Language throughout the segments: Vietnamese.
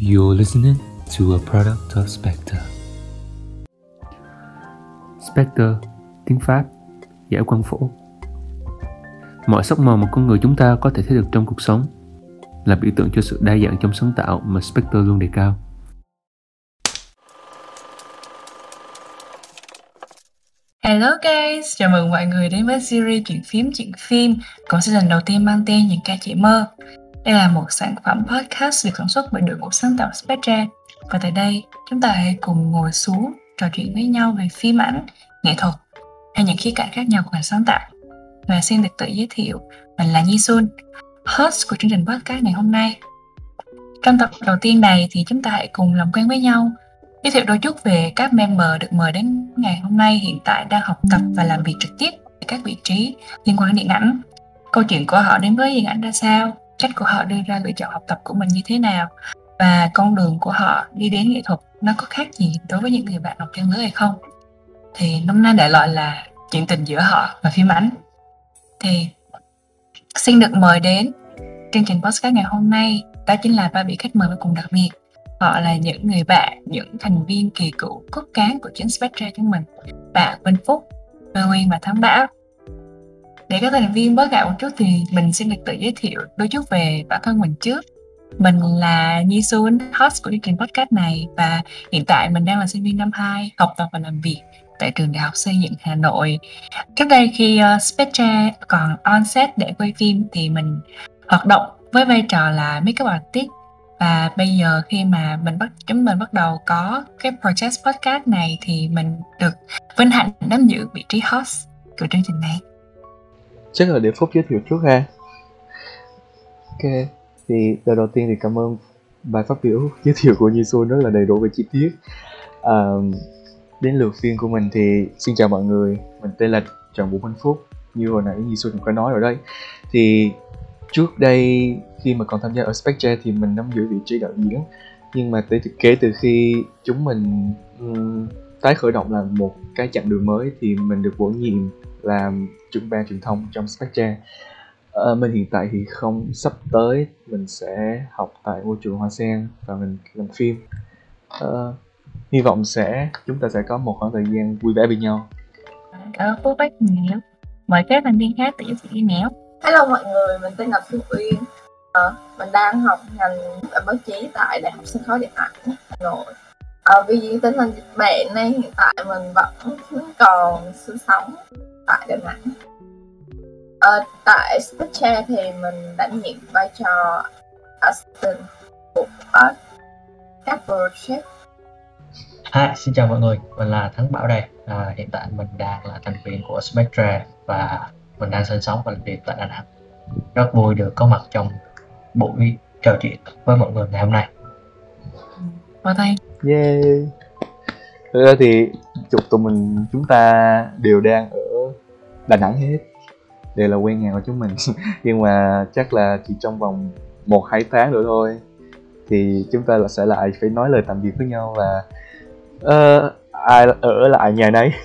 You're listening to a product of Spectre. Spectre, tiếng Pháp, giải quang phổ. Mọi sắc màu mà con người chúng ta có thể thấy được trong cuộc sống là biểu tượng cho sự đa dạng trong sáng tạo mà Spectre luôn đề cao. Hello guys, chào mừng mọi người đến với series chuyện phím chuyện phim Còn season đầu tiên mang tên Những ca chị mơ đây là một sản phẩm podcast được sản xuất bởi đội ngũ sáng tạo Spectre. Và tại đây, chúng ta hãy cùng ngồi xuống trò chuyện với nhau về phim ảnh, nghệ thuật hay những khía cạnh khác nhau của ngành sáng tạo. Và xin được tự giới thiệu, mình là Nhi Sun, host của chương trình podcast ngày hôm nay. Trong tập đầu tiên này thì chúng ta hãy cùng làm quen với nhau Giới thiệu đôi chút về các member được mời đến ngày hôm nay hiện tại đang học tập và làm việc trực tiếp ở các vị trí liên quan đến điện ảnh. Câu chuyện của họ đến với điện ảnh ra sao, cách của họ đưa ra lựa chọn học tập của mình như thế nào và con đường của họ đi đến nghệ thuật nó có khác gì đối với những người bạn học trang lứa hay không. Thì nôm na đại loại là chuyện tình giữa họ và phim ảnh. Thì xin được mời đến chương trình podcast ngày hôm nay, đó chính là ba vị khách mời vô cùng đặc biệt họ là những người bạn, những thành viên kỳ cựu cốt cán của chính Spectra chúng mình, bạn Vinh Phúc Cơ Nguyên và Thắng Bảo để các thành viên bớt gạo một chút thì mình xin được tự giới thiệu đôi chút về bản thân mình trước. Mình là Nhi Xuân, host của chương trình podcast này và hiện tại mình đang là sinh viên năm 2 học tập và làm việc tại trường Đại học Xây dựng Hà Nội. Trước đây khi uh, Spectre còn on set để quay phim thì mình hoạt động với vai trò là makeup artist. Và bây giờ khi mà mình bắt chúng mình bắt đầu có cái project podcast này thì mình được vinh hạnh nắm giữ vị trí host của chương trình này chắc là để phúc giới thiệu trước ha. Ok thì lời đầu tiên thì cảm ơn bài phát biểu giới thiệu của Nhi rất là đầy đủ và chi tiết. À, đến lượt phiên của mình thì xin chào mọi người. Mình tên là Trần Vũ Minh Phúc. Như hồi nãy Nhi cũng có nói rồi đấy. Thì trước đây khi mà còn tham gia ở Spectre thì mình nắm giữ vị trí đạo diễn. Nhưng mà từ kể từ khi chúng mình um, tái khởi động là một cái chặng đường mới thì mình được bổ nhiệm làm trưởng ban truyền thông trong Spectre. Uh, mình hiện tại thì không sắp tới mình sẽ học tại ngôi trường Hoa Sen và mình làm phim. Uh, hy vọng sẽ chúng ta sẽ có một khoảng thời gian vui vẻ bên nhau. Cảm ơn Phú Bách nhiều mời các thành viên khác tự giới thiệu đi nẻo Hello mọi người, mình tên là Phương Uyên. À, Mình đang học ngành báo chí tại Đại học Sân khấu Điện ảnh Hà Nội. À, Vì tình hình dịch bệnh nên hiện tại mình vẫn còn sinh sống tại Đà Nẵng à, Tại Spectre thì mình đảm nhiệm vai trò assistant của các project Hi, xin chào mọi người, mình là Thắng Bảo đây à, Hiện tại mình đang là thành viên của Spectre và mình đang sinh sống và làm việc tại Đà Nẵng. Rất vui được có mặt trong buổi trò chuyện với mọi người ngày hôm nay. Vào tay. Yeah. Thực ra thì chục tụi mình chúng ta đều đang ở Đà Nẵng hết. Đều là quen nhà của chúng mình. Nhưng mà chắc là chỉ trong vòng một hai tháng nữa thôi thì chúng ta là sẽ lại phải nói lời tạm biệt với nhau và uh, ai ở lại nhà nấy.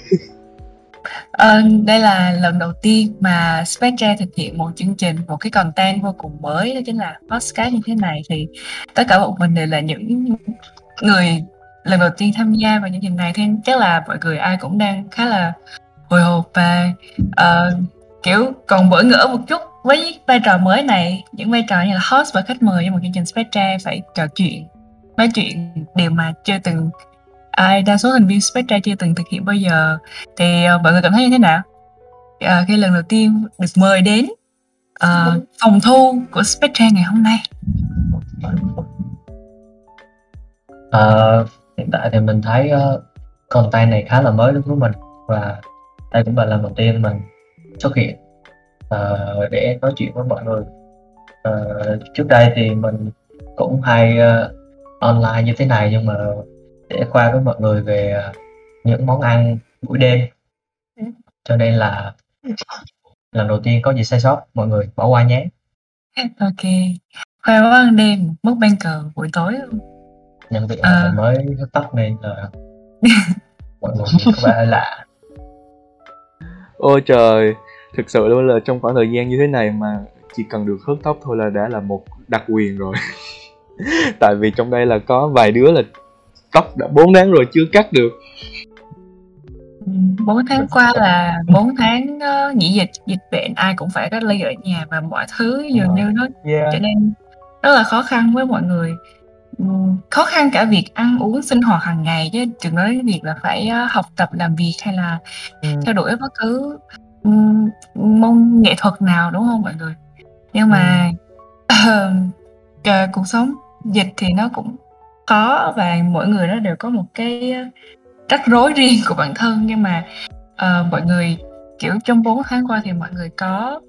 Ờ, đây là lần đầu tiên mà Spectre thực hiện một chương trình, một cái content vô cùng mới đó chính là podcast như thế này. Thì tất cả bọn mình đều là những người lần đầu tiên tham gia vào chương trình này. Thì chắc là mọi người ai cũng đang khá là hồi hộp và uh, ờ, kiểu còn bỡ ngỡ một chút với vai trò mới này. Những vai trò như là host và khách mời trong một chương trình Spectre phải trò chuyện nói chuyện điều mà chưa từng ai đa số thành viên Spectre chưa từng thực hiện bao giờ. Thì uh, mọi người cảm thấy như thế nào? Ờ, uh, khi lần đầu tiên được mời đến uh, phòng thu của Spectre ngày hôm nay. Uh, hiện tại thì mình thấy uh, content này khá là mới đối với mình và đây cũng là lần đầu tiên mình xuất hiện uh, để nói chuyện với mọi người. Uh, trước đây thì mình cũng hay uh, online như thế này nhưng mà để khoa với mọi người về à, những món ăn buổi đêm. Ừ. cho nên là lần đầu tiên có gì sai sót mọi người bỏ qua nhé. Ok. Khoa món ăn đêm mất ban cờ buổi tối. Luôn nhân tiện à. mới tóc nên là mọi người có vẻ lạ ôi trời thực sự luôn là trong khoảng thời gian như thế này mà chỉ cần được hớt tóc thôi là đã là một đặc quyền rồi. Tại vì trong đây là có vài đứa là tóc đã 4 tháng rồi chưa cắt được. 4 tháng qua là 4 tháng uh, nghỉ dịch dịch bệnh ai cũng phải cách ly ở nhà và mọi thứ dường như nó yeah. trở nên rất là khó khăn với mọi người khó khăn cả việc ăn uống sinh hoạt hàng ngày chứ đừng nói việc là phải uh, học tập làm việc hay là ừ. theo đuổi bất cứ um, môn nghệ thuật nào đúng không mọi người? Nhưng mà uh, cuộc sống dịch thì nó cũng khó và mỗi người nó đều có một cái rắc rối riêng của bản thân. Nhưng mà uh, mọi người kiểu trong 4 tháng qua thì mọi người có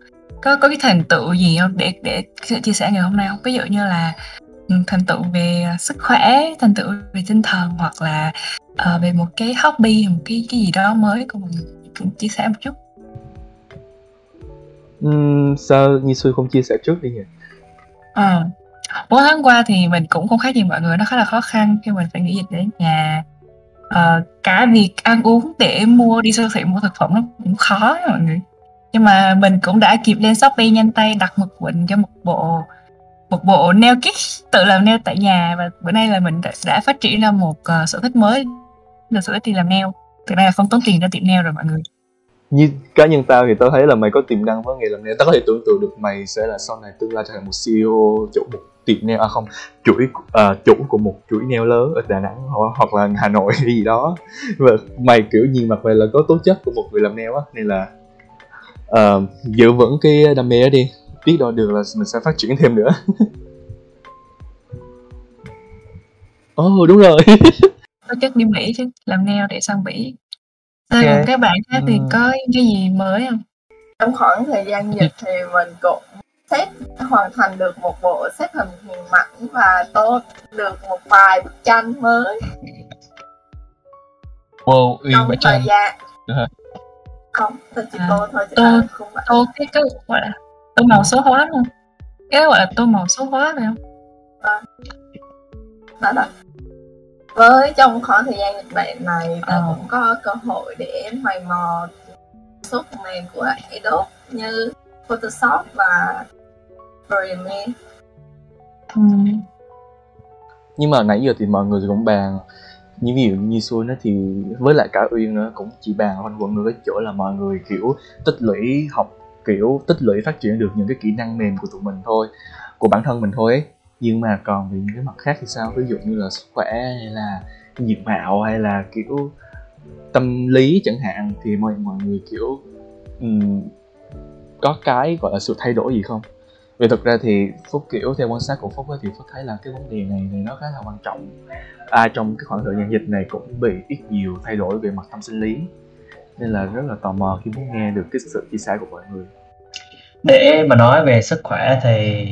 có có cái thành tựu gì không? Để để chia sẻ ngày hôm nay không? Ví dụ như là ừ, thành tựu về sức khỏe thành tựu về tinh thần hoặc là uh, về một cái hobby một cái cái gì đó mới của người cũng chia sẻ một chút. Uhm, sao Nhi Xui không chia sẻ trước đi nhỉ? Ờ. Bốn tháng qua thì mình cũng không khác gì mọi người nó khá là khó khăn khi mình phải nghỉ dịch đến nhà. Uh, cả việc ăn uống để mua đi siêu thị mua thực phẩm nó cũng khó mọi người. Nhưng mà mình cũng đã kịp lên shopee nhanh tay đặt một quỳnh cho một bộ một bộ nail kit tự làm nail tại nhà và bữa nay là mình đã, đã phát triển ra một uh, sở thích mới. Là sở thích đi làm nail. Thực ra là không tốn tiền ra tiệm nail rồi mọi người. Như cá nhân tao thì tao thấy là mày có tiềm năng với nghề làm nail. Tao có thể tưởng tượng được mày sẽ là sau này tương lai trở thành một CEO chủ một tiệm nail à không chuỗi uh, ờ, chủ của một chuỗi nail lớn ở Đà Nẵng hoặc, hoặc là Hà Nội hay gì đó. Và mày kiểu nhìn mặt mày là có tố chất của một người làm nail á nên là uh, giữ vững cái đam mê đó đi biết đâu được là mình sẽ phát triển thêm nữa. Ồ oh, đúng rồi. Có chất đi Mỹ chứ làm nail để sang Mỹ. Rồi okay. các bạn khác thì có cái gì mới không? Trong khoảng thời gian dịch thì mình cũng set hoàn thành được một bộ xếp hình hình mảnh và tô được một vài bức tranh mới. Wow uyên vẽ tranh. không tôi chỉ à, tô thôi chứ tô, không phải tô cái cái gọi là tô màu số hóa không cái gọi là tô màu số hóa phải không à. đó đó với trong khoảng thời gian dịch bệnh này ta à. cũng có cơ hội để mày mò số phần mềm của Adobe như Photoshop và Premiere ừ. nhưng mà nãy giờ thì mọi người cũng bàn như ví dụ như xuôi nó thì với lại cả uyên nữa cũng chỉ bàn quanh quẩn được cái chỗ là mọi người kiểu tích lũy học kiểu tích lũy phát triển được những cái kỹ năng mềm của tụi mình thôi của bản thân mình thôi ấy. Nhưng mà còn về những cái mặt khác thì sao? Ví dụ như là sức khỏe hay là diện mạo hay là kiểu tâm lý chẳng hạn thì mọi mọi người kiểu um, có cái gọi là sự thay đổi gì không? Vì thực ra thì phúc kiểu theo quan sát của phúc ấy, thì phúc thấy là cái vấn đề này thì nó khá là quan trọng. Ai à, trong cái khoảng thời gian dịch này cũng bị ít nhiều thay đổi về mặt tâm sinh lý. Nên là rất là tò mò khi muốn nghe được cái sự chia sẻ của mọi người để mà nói về sức khỏe thì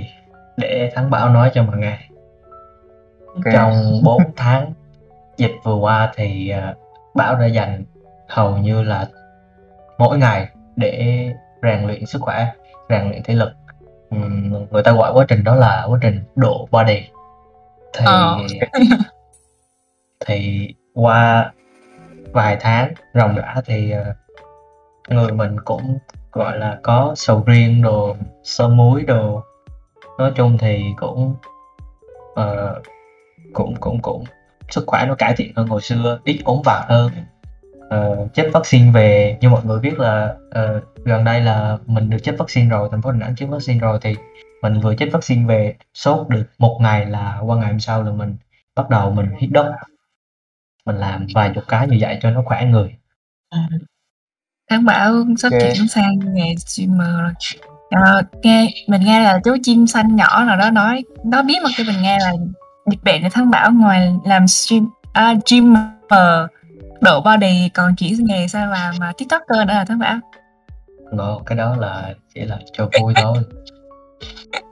để thắng bảo nói cho mọi người okay. trong 4 tháng dịch vừa qua thì à, bảo đã dành hầu như là mỗi ngày để rèn luyện sức khỏe rèn luyện thể lực người ta gọi quá trình đó là quá trình độ body thì ờ. thì qua vài tháng ròng rã thì uh, người mình cũng gọi là có sầu riêng đồ sơ muối đồ. Nói chung thì cũng uh, cũng cũng cũng sức khỏe nó cải thiện hơn hồi xưa ít ốm vặt hơn. Ờ, uh, chích vaccine về như mọi người biết là uh, gần đây là mình được chích vaccine rồi thành phố đà nẵng chích vaccine rồi thì mình vừa chích vaccine về sốt được một ngày là qua ngày hôm sau là mình bắt đầu mình hít đất. Mình làm vài chục cái như vậy cho nó khỏe người. À. Thắng Bảo sắp okay. chuyển sang nghề streamer rồi. À, nghe mình nghe là chú chim xanh nhỏ nào đó nói nó biết mà cho mình nghe là dịch bệnh của Thắng Bảo ngoài làm stream à, streamer độ body còn chỉ nghề sao làm mà tiktoker nữa là Thắng Bảo Ngộ, cái đó là chỉ là cho vui thôi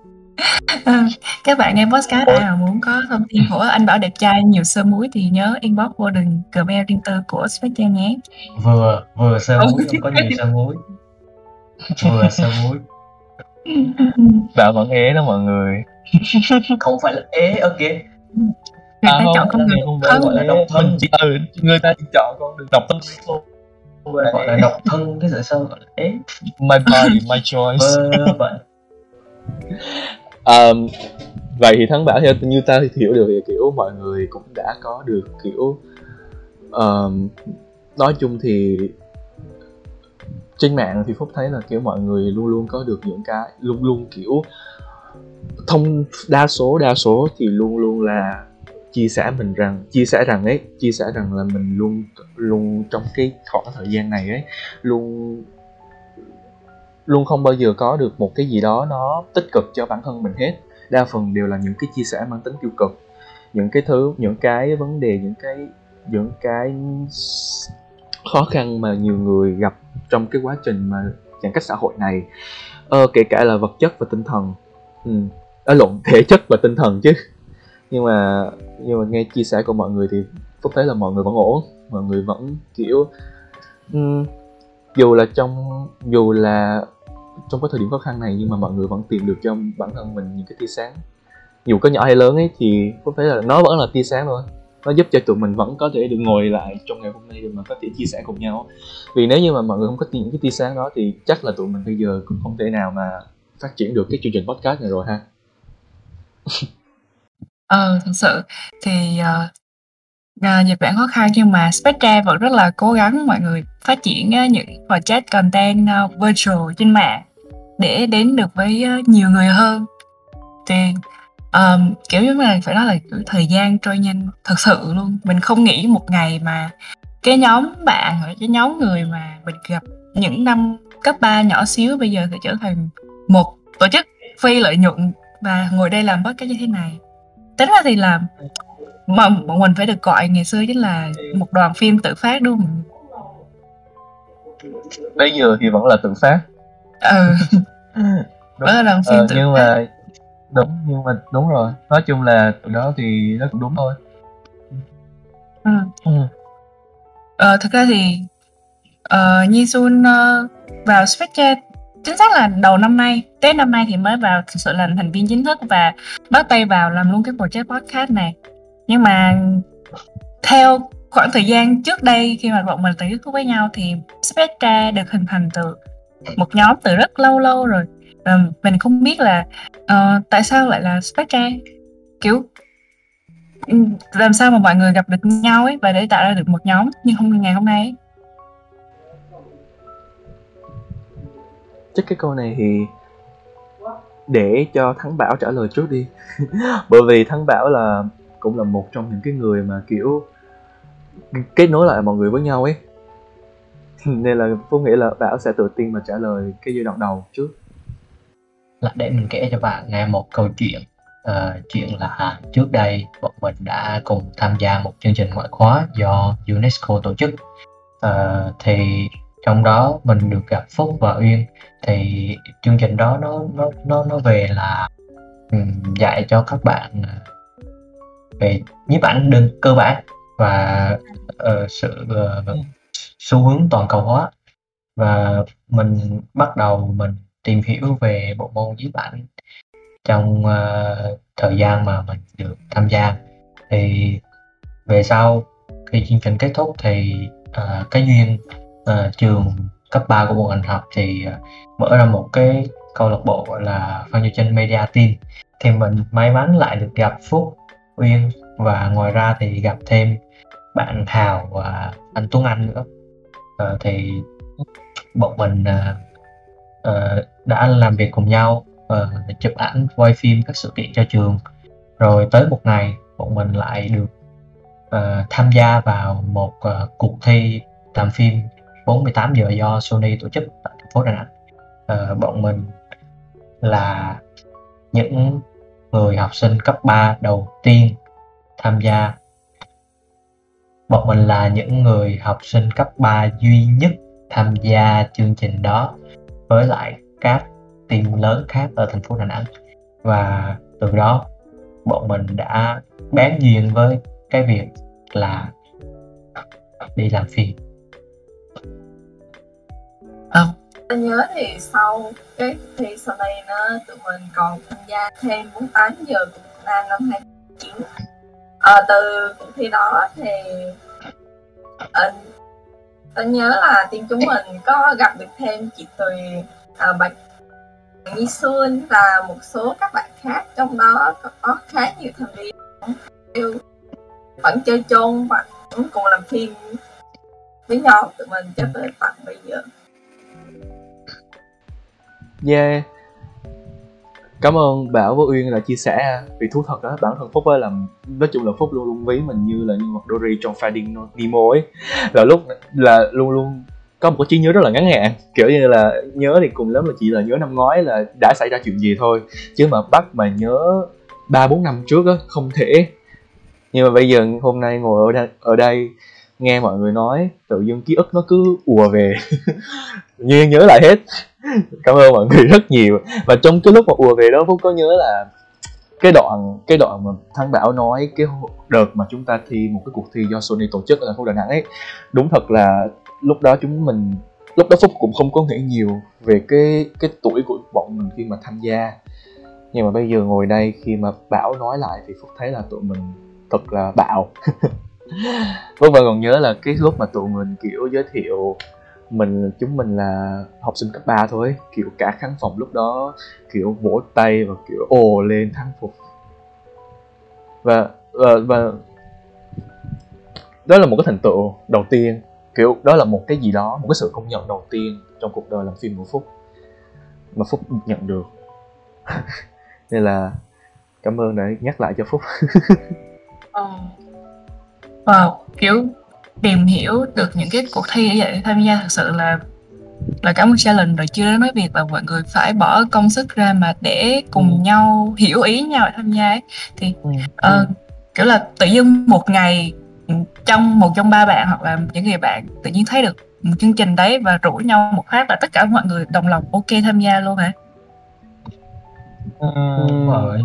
À, các bạn nghe podcast mà muốn có thông tin của anh Bảo đẹp trai nhiều sơ muối thì nhớ inbox vô đường Gmail riêng tư của Spectre nhé. Vừa vừa sơ muối không có nhiều sơ muối. Vừa sơ muối. Bảo vẫn ế đó mọi người. Không phải là ế ok. Người ta à, chọn con người không gọi là độc thân. Ừ, người ta chỉ chọn con đường độc thân thôi gọi là độc thân cái sự sao gọi là ế my body my choice um, vậy thì thắng bảo theo như ta thì hiểu được thì kiểu mọi người cũng đã có được kiểu um, nói chung thì trên mạng thì phúc thấy là kiểu mọi người luôn luôn có được những cái luôn luôn kiểu thông đa số đa số thì luôn luôn là chia sẻ mình rằng chia sẻ rằng ấy chia sẻ rằng là mình luôn luôn trong cái khoảng thời gian này ấy luôn luôn không bao giờ có được một cái gì đó nó tích cực cho bản thân mình hết. Đa phần đều là những cái chia sẻ mang tính tiêu cực. Những cái thứ những cái vấn đề những cái những cái khó khăn mà nhiều người gặp trong cái quá trình mà giãn cách xã hội này. Ờ, kể cả là vật chất và tinh thần. Ừ. ở lộn thể chất và tinh thần chứ. Nhưng mà nhưng mà nghe chia sẻ của mọi người thì phúc thấy là mọi người vẫn ổn mọi người vẫn kiểu um, dù là trong dù là trong cái thời điểm khó khăn này nhưng mà mọi người vẫn tìm được cho bản thân mình những cái tia sáng. Dù có nhỏ hay lớn ấy thì có thể là nó vẫn là tia sáng thôi. Nó giúp cho tụi mình vẫn có thể được ngồi lại trong ngày hôm nay để mà có thể chia sẻ cùng nhau. Vì nếu như mà mọi người không có những cái tia sáng đó thì chắc là tụi mình bây giờ cũng không thể nào mà phát triển được cái chương trình podcast này rồi ha. Ờ, thực sự thì, uh, ờ, à, dịch bản khó khăn nhưng mà Spectra vẫn rất là cố gắng mọi người phát triển uh, những project content, uh, virtual trên mạng để đến được với, ờ, nhiều người hơn. Thì, um, kiểu giống là, phải nói là, thời gian trôi nhanh thật sự luôn. Mình không nghĩ một ngày mà cái nhóm bạn hoặc cái nhóm người mà mình gặp những năm cấp 3 nhỏ xíu bây giờ sẽ trở thành một tổ chức phi lợi nhuận và ngồi đây làm podcast như thế này tính ra thì là mà bọn mình phải được gọi ngày xưa chính là một đoàn phim tự phát đúng không bây giờ thì vẫn là tự phát ừ. Vẫn là đoàn phim ờ, nhưng mà đúng nhưng mà đúng rồi. Nói chung là tụi đó thì nó cũng đúng thôi. Ừ. ừ. ờ, thực ra thì uh, Nhi Sun uh, vào Spectre chính xác là đầu năm nay Tết năm nay thì mới vào thực sự là thành viên chính thức và bắt tay vào làm luôn cái project podcast này. Nhưng mà theo khoảng thời gian trước đây khi mà bọn mình tiếp xúc với nhau thì Spectra được hình thành từ một nhóm từ rất lâu lâu rồi. Và mình không biết là uh, tại sao lại là Spectra kiểu ừ, làm sao mà mọi người gặp được nhau ấy và để tạo ra được một nhóm nhưng không ngày hôm nay ấy. chắc cái câu này thì để cho thắng bảo trả lời trước đi. Bởi vì thắng bảo là cũng là một trong những cái người mà kiểu kết nối lại mọi người với nhau ấy. nên là phúc nghĩ là bảo sẽ tự tin mà trả lời cái giai đoạn đầu trước. Là để mình kể cho bạn nghe một câu chuyện uh, chuyện là trước đây bọn mình đã cùng tham gia một chương trình ngoại khóa do UNESCO tổ chức. Uh, thì trong đó mình được gặp Phúc và Uyên. Thì chương trình đó nó nó nó nó về là um, dạy cho các bạn ờ, về nhiếp ảnh đơn cơ bản và uh, sự uh, xu hướng toàn cầu hóa. Và mình bắt đầu mình tìm hiểu về bộ môn nhiếp ảnh trong uh, thời gian mà mình được tham gia. Thì về sau khi chương trình kết thúc thì uh, cái duyên uh, trường cấp 3 của bọn mình học thì uh, mở ra một cái câu lạc bộ gọi là Phan Như Trinh Media Team. Thì mình may mắn lại được gặp Phúc, Uyên và ngoài ra thì gặp thêm bạn Hào và anh Tuấn Anh nữa uh, thì bọn mình uh, uh, đã làm việc cùng nhau uh, chụp ảnh quay phim các sự kiện cho trường. Rồi tới một ngày bọn mình lại được uh, tham gia vào một uh, cuộc thi làm phim 48 giờ do Sony tổ chức tại thành phố Đà Nẵng. Uh, bọn mình là những người học sinh cấp 3 đầu tiên tham gia bọn mình là những người học sinh cấp 3 duy nhất tham gia chương trình đó với lại các team lớn khác ở thành phố Đà Nẵng. Và từ đó bọn mình đã bén duyên với cái việc là đi làm phim Ờ. Tôi nhớ thì sau cái thi sau này nó tụi mình còn tham gia thêm 48 giờ của Việt Nam năm 2009 à, từ cuộc thi đó thì ờ, tôi nhớ là team chúng mình có gặp được thêm chị Tùy à, Bạch Nhi Xuân và một số các bạn khác. Trong đó có, có khá nhiều thành viên vẫn chơi chung và cũng cùng làm phim với nhau tụi mình cho tới tận bây giờ. Yeah. Cảm ơn Bảo với Uyên đã chia sẻ Vì thú thật đó, bản thân Phúc là Nói chung là Phúc luôn luôn ví mình như là nhân vật Dory trong Finding Nemo ấy. Là lúc là luôn luôn có một cái trí nhớ rất là ngắn hạn. Kiểu như là nhớ thì cùng lắm là chỉ là nhớ năm ngoái là đã xảy ra chuyện gì thôi. Chứ mà bắt mà nhớ ba bốn năm trước á không thể. Nhưng mà bây giờ hôm nay ngồi ở đây, ở đây nghe mọi người nói tự dưng ký ức nó cứ ùa về. Như nhớ lại hết. Ừ. cảm ơn mọi người rất nhiều. Và trong cái lúc mà ùa về đó, phúc có nhớ là cái đoạn cái đoạn mà thắng bảo nói cái đợt mà chúng ta thi một cái cuộc thi do Sony tổ chức ở thành phố Đà Nẵng ấy, đúng thật là lúc đó chúng mình, lúc đó phúc cũng không có nghĩ nhiều về cái cái tuổi của bọn mình khi mà tham gia. Nhưng mà bây giờ ngồi đây khi mà bảo nói lại thì phúc thấy là tụi mình thật là bạo. Vâng và còn nhớ là cái lúc mà tụi mình, kiểu, giới thiệu mình, chúng mình là học sinh cấp 3 thôi. Kiểu cả khán phòng lúc đó kiểu vỗ tay và kiểu ồ lên thắng phục. Và và và đó là một cái thành tựu đầu tiên. Kiểu đó là một cái gì đó, một cái sự công nhận đầu tiên trong cuộc đời làm phim của phúc mà phúc nhận được. Nên là cảm ơn đã nhắc lại cho phúc. Ờ. wow kiểu tìm hiểu được những cái cuộc thi như vậy tham gia thật sự là là cả một challenge rồi chưa đến nói việc là mọi người phải bỏ công sức ra mà để cùng ừ. nhau hiểu ý nhau để tham gia ấy. thì ừ. uh, kiểu là tự dưng một ngày trong một trong ba bạn hoặc là những người bạn tự nhiên thấy được một chương trình đấy và rủ nhau một phát là tất cả mọi người đồng lòng ok tham gia luôn hả? Ừ, rồi.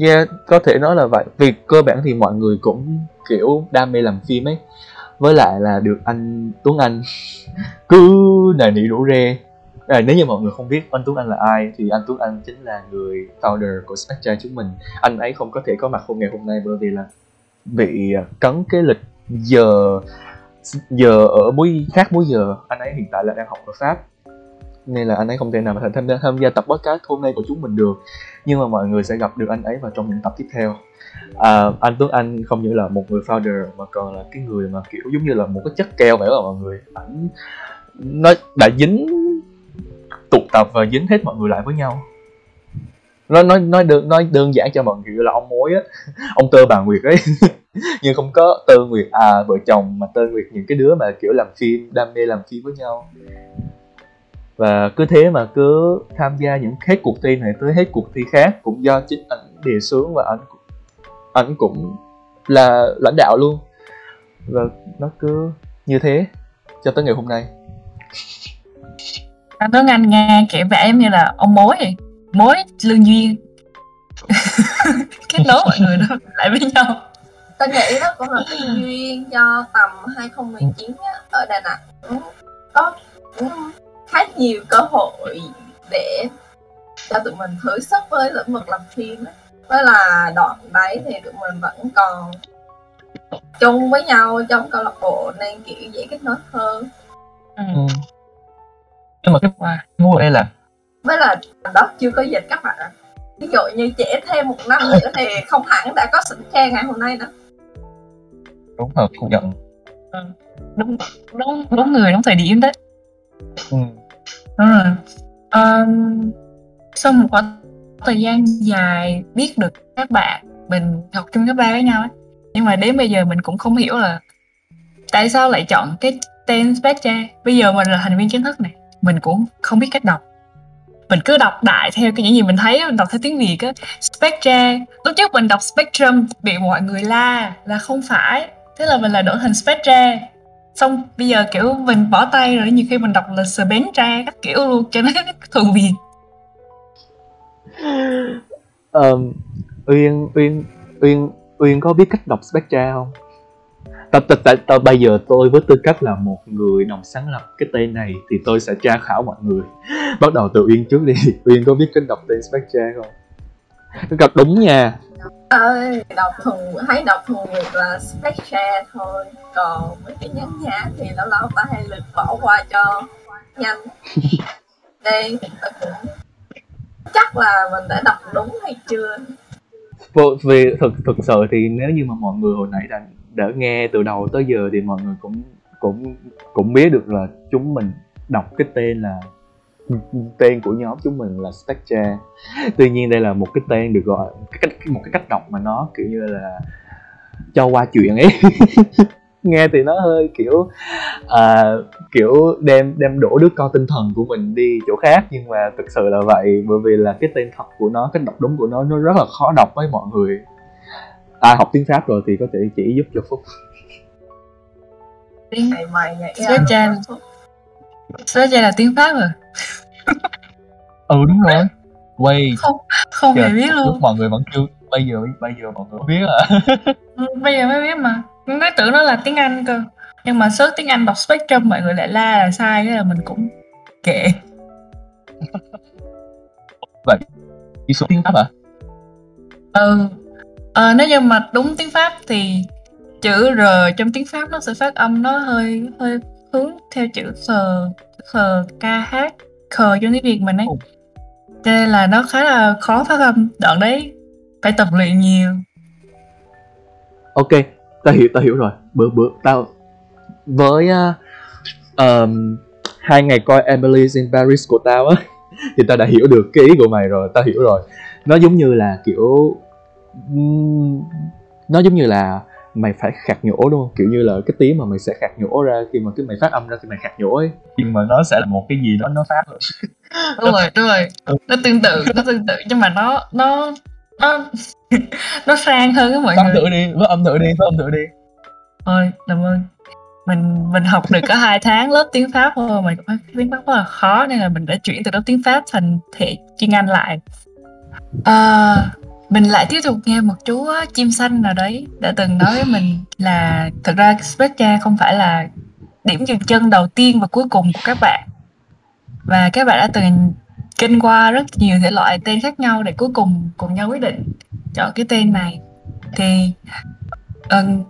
Yeah, có thể nói là vậy. Vì cơ bản thì mọi người cũng kiểu đam mê làm phim ấy. Với lại là được anh Tuấn Anh cứ nài nỉ đủ rê. À, nếu như mọi người không biết anh Tuấn Anh là ai thì anh Tuấn Anh chính là người founder của Spectra chúng mình. Anh ấy không có thể có mặt hôm ngày hôm nay bởi vì là bị à, cấn cái lịch giờ giờ ở múi khác múi giờ anh ấy hiện tại là đang học ở pháp nên là anh ấy không thể nào mà tham gia tham gia tập podcast hôm nay của chúng mình được nhưng mà mọi người sẽ gặp được anh ấy vào trong những tập tiếp theo à, anh Tuấn Anh không những là một người founder mà còn là cái người mà kiểu giống như là một cái chất keo vậy đó mọi người. Ảnh nó đã dính tụ tập và dính hết mọi người lại với nhau. Nó nói nói đơn nói đơn giản cho mọi người là ông mối á ông tơ bà nguyệt ấy. Nhưng không có tơ nguyệt à vợ chồng mà tơ nguyệt những cái đứa mà kiểu làm phim đam mê làm phim với nhau. Và cứ thế mà cứ tham gia những hết cuộc thi này tới hết cuộc thi khác cũng do chính ảnh đề xướng và ảnh ảnh cũng là lãnh đạo luôn. Và nó cứ như thế cho tới ngày hôm nay. Anh Tuấn Anh nghe kể vẻ giống như là ông mối. Vậy mối lương duyên kết nối mọi người đó lại với nhau. Tôi nghĩ đó cũng là cái duyên do tầm 2019 á, ở Đà Nẵng có khá nhiều cơ hội để cho tụi mình thử sức với lĩnh vực làm phim ấy. Với là đoạn đấy thì tụi mình vẫn còn chung với nhau trong câu lạc bộ nên kiểu dễ kết nối hơn. Ừ. nhưng mà cái mua đây là với là đó chưa có dịch các bạn ạ. Ví dụ như trễ thêm một năm nữa thì không hẳn đã có sự khe ngày hôm nay nữa. đúng hợp công nhận. Ừ. đúng đúng đúng người đúng thời điểm đấy. Ừ. đúng rồi. Um, sau một khoảng thời gian dài biết được các bạn, mình học chung cấp ba với nhau ấy nhưng mà đến bây giờ mình cũng không hiểu là tại sao lại chọn cái tên Spectre. Bây giờ mình là thành viên chính thức này, mình cũng không biết cách đọc. Mình cứ đọc đại theo cái những gì mình thấy mình đọc theo tiếng việt á. Spectre, lúc trước mình đọc spectrum, bị mọi người la là không phải. Thế là mình là đổi thành Spectre. Xong bây giờ kiểu mình bỏ tay rồi, nhiều khi mình đọc là spectra các kiểu luôn, cho nó thuần việt um, uyên uyên uyên uyên có biết cách đọc spectra không? Tại, tại, tại, bây giờ tôi với tư cách là một người đồng sáng lập cái tên này thì tôi sẽ tra khảo mọi người. Bắt đầu từ uyên trước đi. Uyên có biết cách đọc tên spectra không? Đọc đúng nha. Ơi đọc thuần thấy đọc thuần việt là spectra thôi. Còn mấy cái nhắn nhá thì lâu lâu ta hay lượt bỏ qua cho nhanh. Đây chắc là mình đã đọc đúng hay chưa? Vô- vì thực thực sự thì nếu như mà mọi người hồi nãy đã đã nghe từ đầu tới giờ thì mọi người cũng cũng cũng biết được là chúng mình đọc cái tên là, tên của nhóm chúng mình là Spectre. Tuy nhiên đây là một cái tên được gọi, cái cách, một cái cách đọc mà nó kiểu như là cho qua chuyện ấy. nghe thì nó hơi kiểu à, kiểu đem đem đổ đứa con tinh thần của mình đi chỗ khác nhưng mà thực sự là vậy bởi vì là cái tên thật của nó cái đọc đúng của nó nó rất là khó đọc với mọi người. Ai học tiếng pháp rồi thì có thể chỉ giúp cho phúc. Tiếng Chan. Sếp là tiếng Pháp à ừ đúng rồi. Quay. Không không hề biết luôn. Mọi người vẫn kêu bây giờ bây giờ mọi người biết à. Ừ, bây giờ mới biết mà nói tưởng nó là tiếng Anh cơ. Nhưng mà search tiếng Anh đọc Spectrum mọi người lại la là sai cái là mình cũng kệ. Chỉ số tiếng pháp à ừ. Ờ, nếu như mà đúng tiếng Pháp thì chữ R trong tiếng Pháp nó sẽ phát âm nó hơi hơi hướng theo chữ khờ khờ ca hát khờ trong tiếng Việt mình ấy. Cho nên là nó khá là khó phát âm. Đoạn đấy phải tập luyện nhiều. Ok ta hiểu ta hiểu rồi. Bữa bữa tao với uh, um, hai ngày coi Emily in Paris của tao á thì tao đã hiểu được cái ý của mày rồi tao hiểu rồi. Nó giống như là kiểu nó giống như là mày phải khạc nhổ đúng không? Kiểu như là cái tiếng mà mày sẽ khạc nhổ ra khi mà cái mày phát âm ra khi mày khạc nhổ ấy. Nhưng mà nó sẽ là một cái gì đó nó phát. Rồi đúng rồi đúng rồi. Nó tương tự nó tương tự nhưng mà nó nó nó nó sang hơn với mọi phát người. thử đi phát âm thử đi phát âm thử đi. Thôi cảm ơn mình mình học được có hai tháng lớp tiếng pháp thôi mà cũng thấy tiếng pháp rất là khó nên là mình đã chuyển từ lớp tiếng pháp thành thể chuyên anh lại. À, mình lại tiếp tục nghe một chú á, chim xanh nào đấy đã từng nói với mình là thực ra Spectre không phải là điểm dừng chân đầu tiên và cuối cùng của các bạn. Và các bạn đã từng kinh qua rất nhiều thể loại tên khác nhau để cuối cùng cùng nhau quyết định chọn cái tên này. Thì uh,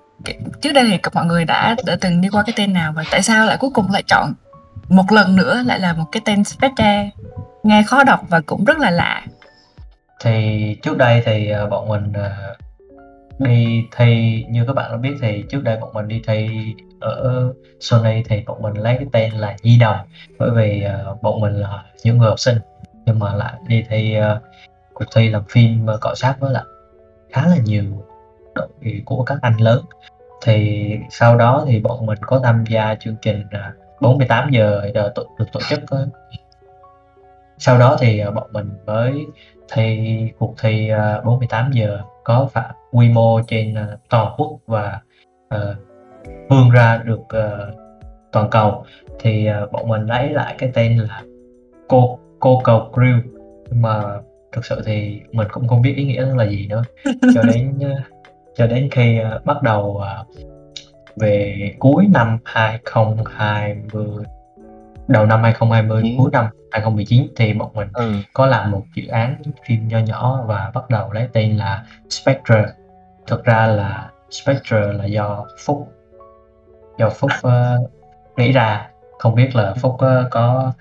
trước đây thì mọi người đã đã từng đi qua cái tên nào và tại sao lại cuối cùng lại chọn một lần nữa lại là một cái tên Spectre? Nghe khó đọc và cũng rất là lạ. Thì trước đây thì ờ, bọn mình ờ, đi thi như các bạn đã biết thì trước đây bọn mình đi thi ở Sony thì bọn mình lấy cái tên là Di Đồng. Bởi vì bọn mình là những người học sinh nhưng mà lại đi thi uh, cuộc thi làm phim và cọ sát với lại khá là nhiều đội của các anh lớn. Thì sau đó thì bọn mình có tham gia chương trình ờ, 48 giờ được tổ- được tổ chức sau đó thì bọn mình mới thi cuộc thi 48 giờ có phạm quy mô trên toàn quốc và uh, vươn ra được uh, toàn cầu. Thì uh, bọn mình lấy lại cái tên là cô cô cầu crew nhưng mà thực sự thì mình cũng không biết ý nghĩa là gì nữa cho đến cho đến khi ờ, bắt đầu ờ, về cuối năm 2020 đầu năm 2020 Ừ. cuối năm 2019 thì bọn mình ừ có làm một dự án phim nho nhỏ và bắt đầu lấy tên là Spectre. Thực ra là Spectre là do Phúc do Phúc ờ, nghĩ ra, không biết là Phúc ờ, có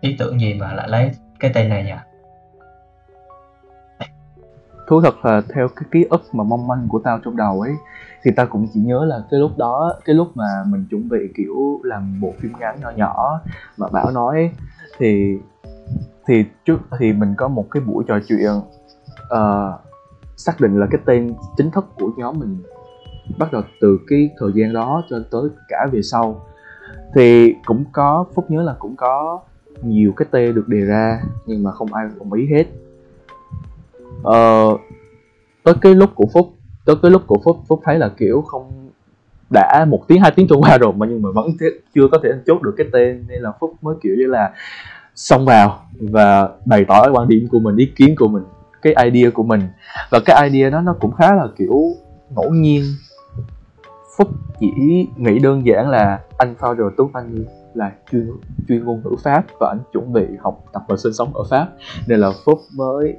ý tưởng gì mà lại lấy cái tên này nhỉ? thú thật là theo cái ký ức mà mong manh của tao trong đầu ấy thì tao cũng chỉ nhớ là cái lúc đó cái lúc mà mình chuẩn bị kiểu làm bộ phim ngắn nhỏ nhỏ mà bảo nói ấy, thì thì trước thì mình có một cái buổi trò chuyện uh, xác định là cái tên chính thức của nhóm mình bắt đầu từ cái thời gian đó cho tới cả về sau thì cũng có phúc nhớ là cũng có nhiều cái tên được đề ra nhưng mà không ai đồng ý hết. Ờ, tới cái lúc của phúc tới cái lúc của phúc phúc thấy là kiểu không đã một tiếng hai tiếng trôi qua rồi mà nhưng mà vẫn thế- chưa có thể chốt được cái tên nên là phúc mới kiểu như là xông vào và bày tỏ cái quan điểm của mình ý kiến của mình cái idea của mình. Và cái idea đó nó cũng khá là kiểu ngẫu nhiên. Phúc chỉ nghĩ đơn giản là anh founder tốt anh là chuyên chuyên ngôn ngữ pháp và anh chuẩn bị học tập và sinh sống ở pháp. Nên là phúc mới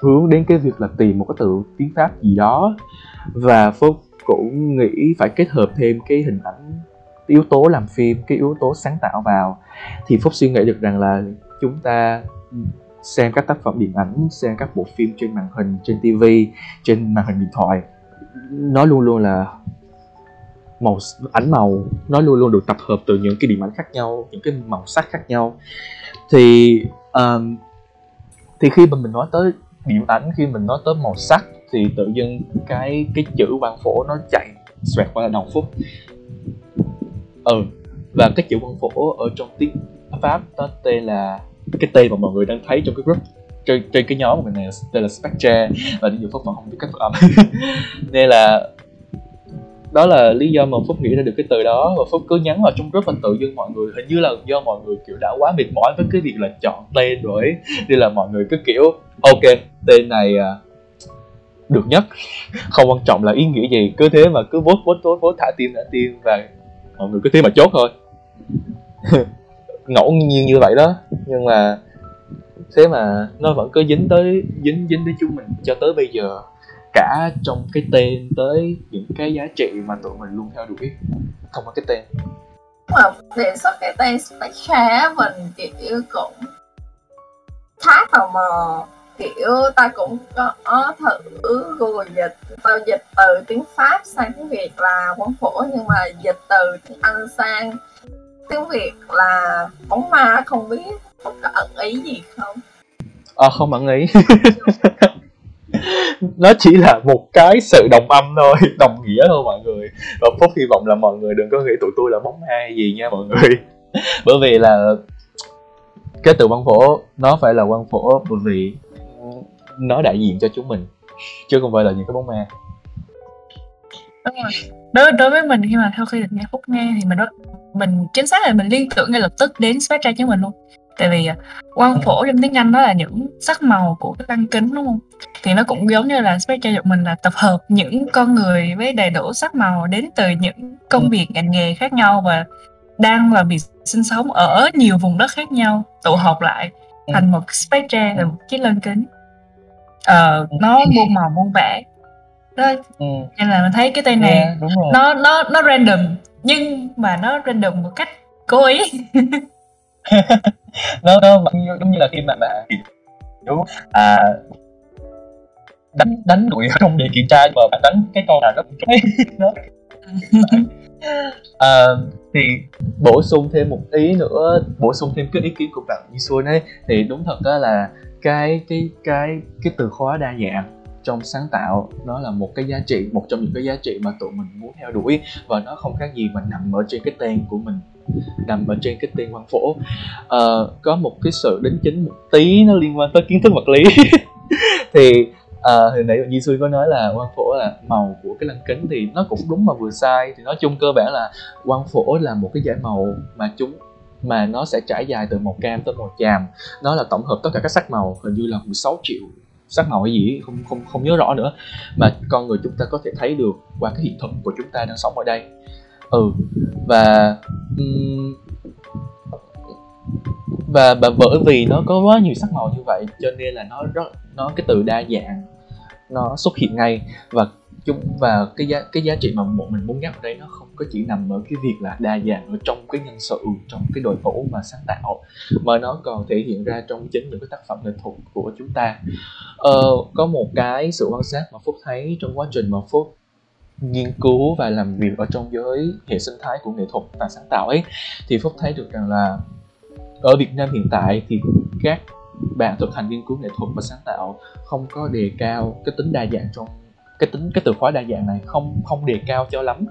hướng đến cái việc là tìm một cái từ tiếng pháp gì đó. Và phúc cũng nghĩ phải kết hợp thêm cái hình ảnh yếu tố làm phim, cái yếu tố sáng tạo vào. Thì phúc suy nghĩ được rằng là chúng ta xem các tác phẩm điện ảnh, xem các bộ phim trên màn hình, trên TV trên màn hình điện thoại nó luôn luôn là màu ảnh màu nó luôn luôn được tập hợp từ những cái điểm ảnh khác nhau những cái màu sắc khác nhau. Thì um, thì khi mà mình nói tới điểm ảnh khi mình nói tới màu sắc thì tự dưng cái cái chữ quang phổ nó chạy xoẹt qua là đầu phút ừ và cái chữ quang phổ ở trong tiếng pháp nó tên là cái tên mà mọi người đang thấy trong cái group trên, trên cái nhóm của mình này tên là Spectre. Và những phúc vẫn không biết cách phát âm. Nên là đó là lý do mà phúc nghĩ ra được cái từ đó và phúc cứ nhắn vào trong group và tự dưng mọi người hình như là do mọi người, kiểu, đã quá mệt mỏi với cái việc là chọn tên rồi nên là mọi người cứ, kiểu, ok, tên này à, được nhất. Không quan trọng là ý nghĩa gì, cứ thế mà cứ vốt vốt vốt vốt thả tim thả tim và mọi người cứ thế mà chốt thôi. Ngẫu nhiên như vậy đó, nhưng mà thế mà nó vẫn cứ dính tới, dính dính tới chúng mình cho tới bây giờ cả trong cái tên tới những cái giá trị mà tụi mình luôn theo đuổi. Không có cái tên. Mà đề xuất cái tên Spectre mình kiểu cũng khá tò mò. Kiểu ta cũng có thử google dịch tao dịch từ tiếng pháp sang tiếng việt là quán phổ nhưng mà dịch từ tiếng anh sang tiếng việt là bóng ma không biết có ẩn ý gì không? À, không ẩn ý nó chỉ là một cái sự đồng âm thôi, đồng nghĩa thôi mọi người. Và phúc hy vọng là mọi người đừng có nghĩ tụi tôi là bóng ma gì nha mọi người. Bởi vì là cái từ quan phổ, nó phải là quan phổ bởi vì nó đại diện cho chúng mình, chứ không phải là những cái bóng ma. Đúng rồi. Đối đối với mình khi mà sau khi được nghe phúc nghe thì mình rất, mình chính xác là mình liên tưởng ngay lập tức đến spectra chúng mình luôn tại vì à, quang phổ trong tiếng anh đó là những sắc màu của cái lăng kính đúng không? Thì nó cũng giống như là spectra của mình là tập hợp những con người với đầy đủ sắc màu đến từ những công việc ngành nghề khác nhau và đang là việc sinh sống ở nhiều vùng đất khác nhau tụ họp lại ừ. thành một spectra là một chiếc lân kính. Ờ nó muôn màu muôn vẻ. Đó. Ừ. nên là mình thấy cái tên này yeah, nó nó nó random nhưng mà nó random một cách cố ý Vâng, vâng, nó nó giống như là khi mà bạn à, kiểu à đánh đánh đuổi trong đề kiểm tra mà bạn đánh cái câu nào nó cũng trúng đó à, thì bổ sung thêm một ý nữa bổ sung thêm cái ý kiến của bạn như Yisun ấy thì đúng thật đó là cái cái cái cái từ khóa đa dạng trong sáng tạo. Nó là một cái giá trị một trong những cái giá trị mà tụi mình muốn theo đuổi. Và nó không khác gì mà nằm ở trên cái tên của mình nằm ở trên cái tên quan phổ. À, có một cái sự đính chính một tí nó liên quan tới kiến thức vật lý. Thì à, hồi nãy Di suy có nói là quan phổ là màu của cái lăng kính thì nó cũng đúng mà vừa sai. Thì nói chung cơ bản là quan phổ là một cái giải màu mà chúng mà nó sẽ trải dài từ màu cam tới màu chàm. Nó là tổng hợp tất cả các sắc màu hình như là 16 triệu sắc màu hay gì không không không nhớ rõ nữa. Mà con người chúng ta có thể thấy được qua cái hiện thực của chúng ta đang sống ở đây. Ừ và um, và và bởi vì nó có quá nhiều sắc màu như vậy cho nên là nó rất nó cái từ đa dạng nó xuất hiện ngay. Và chung và cái giá cái giá trị mà một mình muốn nhắc ở đây nó không có chỉ nằm ở cái việc là đa dạng ở trong cái nhân sự trong cái đội ngũ mà sáng tạo mà nó còn thể hiện ra trong chính những cái tác phẩm nghệ thuật của chúng ta. Ờ, có một cái sự quan sát mà phúc thấy trong quá trình mà phúc nghiên cứu và làm việc ở trong giới hệ sinh thái của nghệ thuật và sáng tạo ấy thì phúc thấy được rằng là ở việt nam hiện tại thì các bạn thực hành nghiên cứu nghệ thuật và sáng tạo không có đề cao cái tính đa dạng trong cái tính cái từ khóa đa dạng này không không đề cao cho lắm.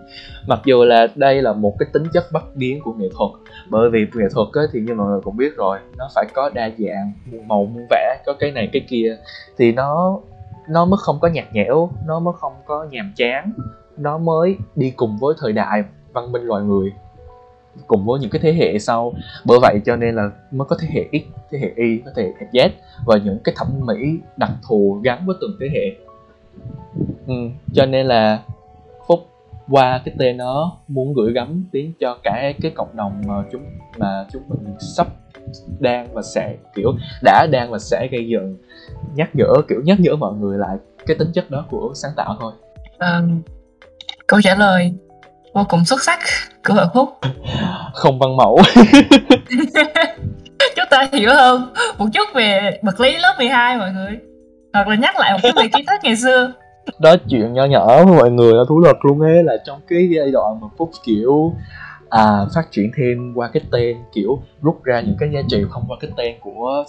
Mặc dù là đây là một cái tính chất bất biến của nghệ thuật bởi vì nghệ thuật ấy, thì như mọi người cũng biết rồi nó phải có đa dạng muôn màu muôn vẻ có cái này cái kia thì nó nó mới không có nhạt nhẽo nó mới không có nhàm chán nó mới đi cùng với thời đại văn minh loài người cùng với những cái thế hệ sau. Bởi vậy cho nên là mới có thế hệ X, thế hệ Y, có thế hệ Z và những cái thẩm mỹ đặc thù gắn với từng thế hệ ừ, cho nên là phúc qua cái tên nó muốn gửi gắm đến cho cả cái cộng đồng mà chúng mà chúng mình sắp đang và sẽ kiểu đã đang và sẽ gây dựng nhắc nhở kiểu nhắc nhở mọi người lại cái tính chất đó của sáng tạo thôi. À, câu trả lời vô cùng xuất sắc của bạn phúc. Không văn mẫu. Chúng ta hiểu hơn một chút về vật lý lớp 12 mọi người. Hoặc là nhắc lại một chút về kiến thức ngày xưa đó chuyện nhỏ nhỏ với mọi người là thú thật luôn ấy là trong cái giai đoạn mà phúc kiểu à, phát triển thêm qua cái tên kiểu rút ra những cái giá trị không qua cái tên của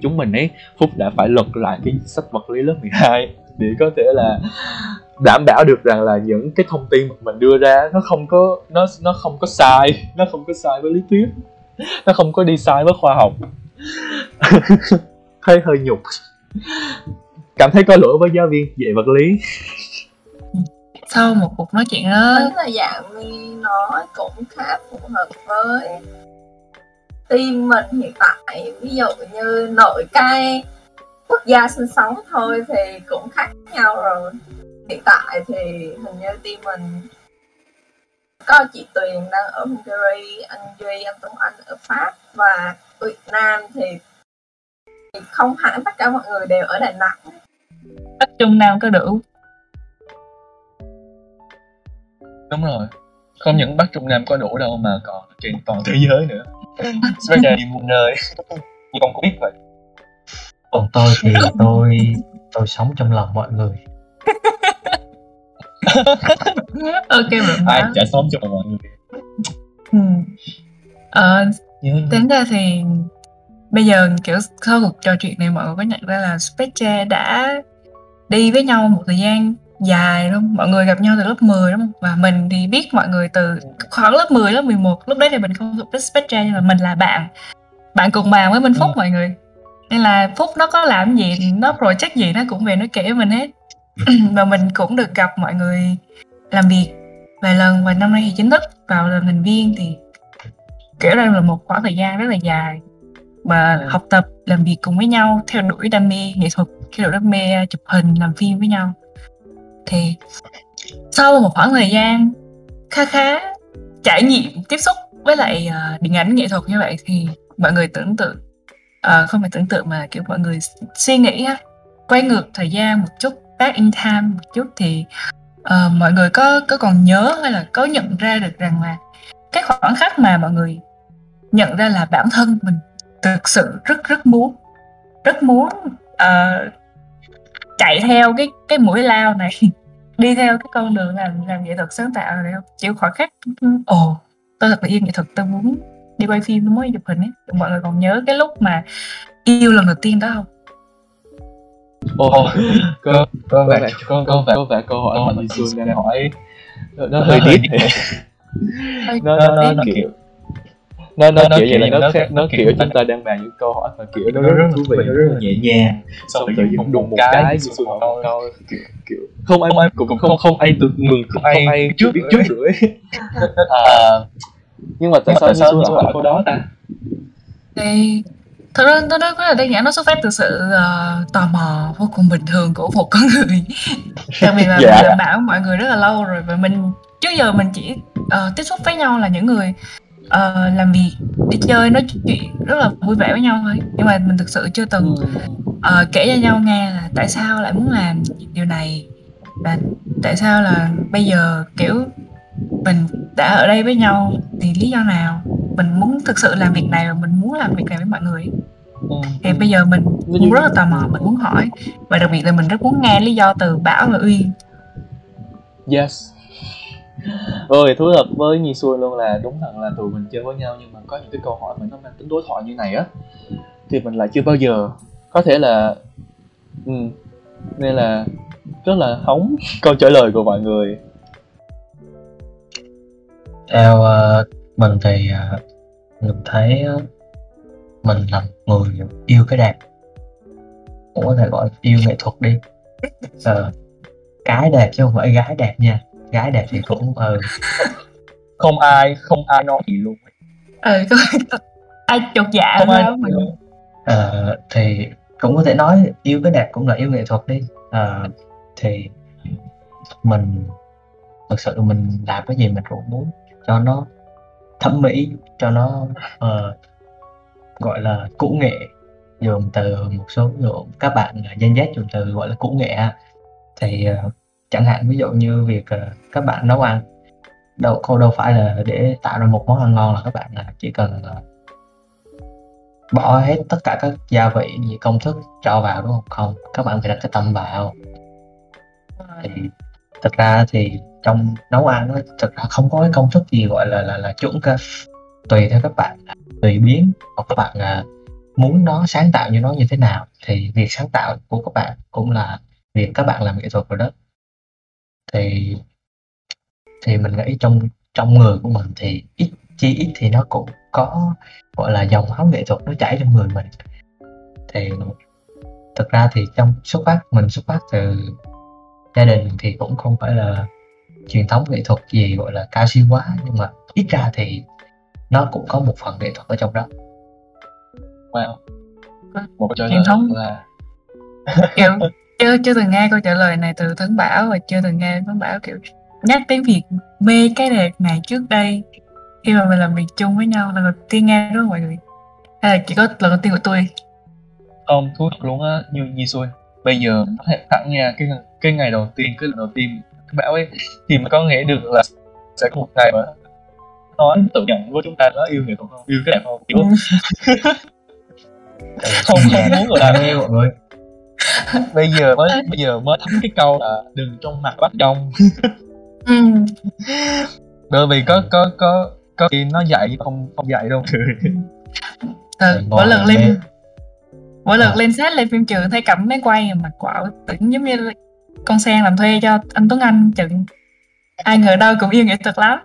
chúng mình ấy phúc đã phải lật lại cái sách vật lý lớp 12 để có thể là đảm bảo được rằng là những cái thông tin mà mình đưa ra nó không có nó nó không có sai nó không có sai với lý thuyết nó không có đi sai với khoa học. Thấy hơi nhục cảm thấy có lỗi với giáo viên dạy vật lý. Sau một cuộc nói chuyện đó tính là dạng mi nói cũng khá phù hợp với team mình hiện tại. Ví dụ như nội cai quốc gia sinh sống thôi thì cũng khác nhau rồi. Hiện tại thì hình như team mình có chị Tuyền đang ở Hungary, anh Duy, anh Tuấn Anh ở Pháp và Việt Nam thì thì không hẳn tất cả mọi người đều ở Đà Nẵng Bắc Trung Nam có đủ. Đúng rồi. Không những Bắc Trung Nam có đủ đâu mà còn trên toàn thế giới nữa. Spectre đi muôn nơi. Như con biết vậy. Còn tôi thì tôi tôi sống trong lòng mọi người. Ok bạn ai chả sống cho mọi người. Ừ. ờ, nhớ tính ra thì bây giờ kiểu sau cuộc trò chuyện này mọi người có nhận ra là Spectre đã đi với nhau một thời gian dài không? Mọi người gặp nhau từ lớp 10 đúng không? Và mình thì biết mọi người từ khoảng lớp 10, lớp 11 Lúc đấy thì mình không thuộc với Spectre nhưng mà mình là bạn Bạn cùng bàn với Minh Phúc Ừ. mọi người Nên là Phúc nó có làm gì, nó project gì nó cũng về nó kể mình hết Và mình cũng được gặp mọi người làm việc vài lần Và năm nay thì chính thức vào làm thành viên thì kiểu đây là một khoảng thời gian rất là dài mà Ừ. học tập làm việc cùng với nhau theo đuổi đam mê nghệ thuật khi đầu đam mê à, chụp hình làm phim với nhau. Thì sau một khoảng thời gian khá khá trải nghiệm tiếp xúc với lại uh, điện ảnh nghệ thuật như vậy thì mọi người tưởng tượng uh, không phải tưởng tượng mà kiểu mọi người suy nghĩ ha quay ngược thời gian một chút back in time một chút thì uh, mọi người có có còn nhớ hay là có nhận ra được rằng là cái khoảng khắc mà mọi người nhận ra là bản thân mình thực sự rất rất muốn rất muốn uh, chạy theo cái cái mũi lao này đi theo cái con đường làm làm nghệ thuật sáng tạo này không? Chỉ khoảnh khắc ồ tôi thật là yêu nghệ thuật tôi muốn đi quay phim tôi muốn đi chụp hình ấy. Mọi người còn nhớ cái lúc mà yêu lần đầu tiên đó không? Ồ, có có vẻ có có vẻ có vẻ câu hỏi mà Duy Xuân đang hỏi nó, hơi nó nó, nó, nó kiểu nó nó nó kiểu vậy là nó nó khác nó kiểu chúng ta? đang bàn những câu hỏi mà kiểu nó rất thú vị rất là nhẹ nhàng. Xong tự tự nhiên đùng một cái, hỏi một câu kiểu không ai Không ai- cũng không không ai được mừng không ai trước biết trước ấy. Ờ, nhưng mà tại sao Duy lại câu đó ta? Thì thật ra tôi nói rất là đơn giản nó xuất phát từ sự ờ, tò mò vô cùng bình thường của một con người. Đặc biệt là Dạ. mình với mọi người rất là lâu rồi và mình trước giờ mình chỉ ờ, tiếp xúc với nhau là những người ờ, làm việc đi chơi nói chuyện rất là vui vẻ với nhau thôi. Nhưng mà mình thực sự chưa từng ờ, kể cho nhau nghe là tại sao lại muốn làm điều này và tại sao là bây giờ kiểu mình đã ở đây với nhau thì lý do nào? Mình muốn thực sự làm việc này và mình muốn làm việc này với mọi người. Ừ. thì bây giờ mình cũng rất là tò mò mình muốn hỏi. Và đặc biệt là mình rất muốn nghe lý do từ Bảo và Uyên. Yes. Rồi thú thật với Nhi xuôi luôn là đúng thật là tụi mình chơi với nhau nhưng mà có những cái câu hỏi mà nó mang tính đối thoại như này á thì mình lại chưa bao giờ có thể là ừ. nên là rất là hóng câu trả lời của mọi người. theo uh, mình thì uh, mình thấy uh, mình là người yêu cái đẹp cũng có thể gọi là yêu nghệ thuật đi uh, cái đẹp chứ không phải gái đẹp nha gái đẹp thì cũng ừ, Không ai không ai nói gì luôn. ừ ai chột dạ Không ai nói. Ờ, thì cũng có thể nói yêu cái đẹp cũng là yêu nghệ thuật đi Ờ, thì mình thực sự mình làm cái gì mình cũng muốn cho nó thẩm mỹ cho nó ờ, gọi là cũ nghệ dùng từ một số lượng các bạn uh, Gen Z dùng từ gọi là cũ nghệ thì ờ, chẳng hạn ví dụ như việc ờ, các bạn nấu ăn đâu không đâu phải là để tạo ra một món ăn ngon là các bạn ờ, chỉ cần ờ, bỏ hết tất cả các gia vị gì công thức cho vào đúng không? Không các bạn phải đặt cái tâm vào. Thì thật ra thì trong nấu ăn nó thực ra không có cái công thức gì gọi là là là chuẩn cả. Tùy theo các bạn à, tùy biến hoặc các bạn à, muốn nó sáng tạo như nó như thế nào. Thì việc sáng tạo của các bạn cũng là việc các bạn làm nghệ thuật rồi đó thì thì mình nghĩ trong trong người của mình thì ít chi ít thì nó cũng có gọi là dòng máu nghệ thuật nó chảy trong người mình. Thì thực ra thì trong xuất phát mình xuất phát từ gia đình thì cũng không phải là truyền thống nghệ thuật gì gọi là cao siêu quá nhưng mà ít ra thì nó cũng có một phần nghệ thuật ở trong đó. Wow. Một truyền thống. là kiểu chưa chưa từng nghe câu trả lời này từ Tuấn Bảo và chưa từng nghe Tuấn Bảo kiểu nhắc đến việc mê cái đẹp này trước đây. Khi mà mình làm việc chung với nhau lần đầu tiên nghe đúng không mọi người. Hay là chỉ có lần đầu tiên của tôi? Không thú thật luôn á như như xui. Bây giờ nói thật thẳng nha cái cái ngày đầu tiên cái lần đầu tiên cái bảo ấy thì mình có nghĩ được là sẽ có một ngày mà nói tự nhận với chúng ta nó yêu nghệ thuật không yêu cái đẹp không kiểu. Không không muốn gọi là đam mê mọi người bây giờ mới bây giờ mới thấm cái câu là đừng trong mặt bắt trong ừ. bởi vì có có có có khi nó dạy không không dạy đâu Mình mỗi lần mê. lên mỗi lần À. lên set lên phim trường thấy cẩm máy quay mặt quạo tưởng giống như con sen làm thuê cho anh Tuấn Anh chừng ai ngờ đâu cũng yêu nghệ thuật lắm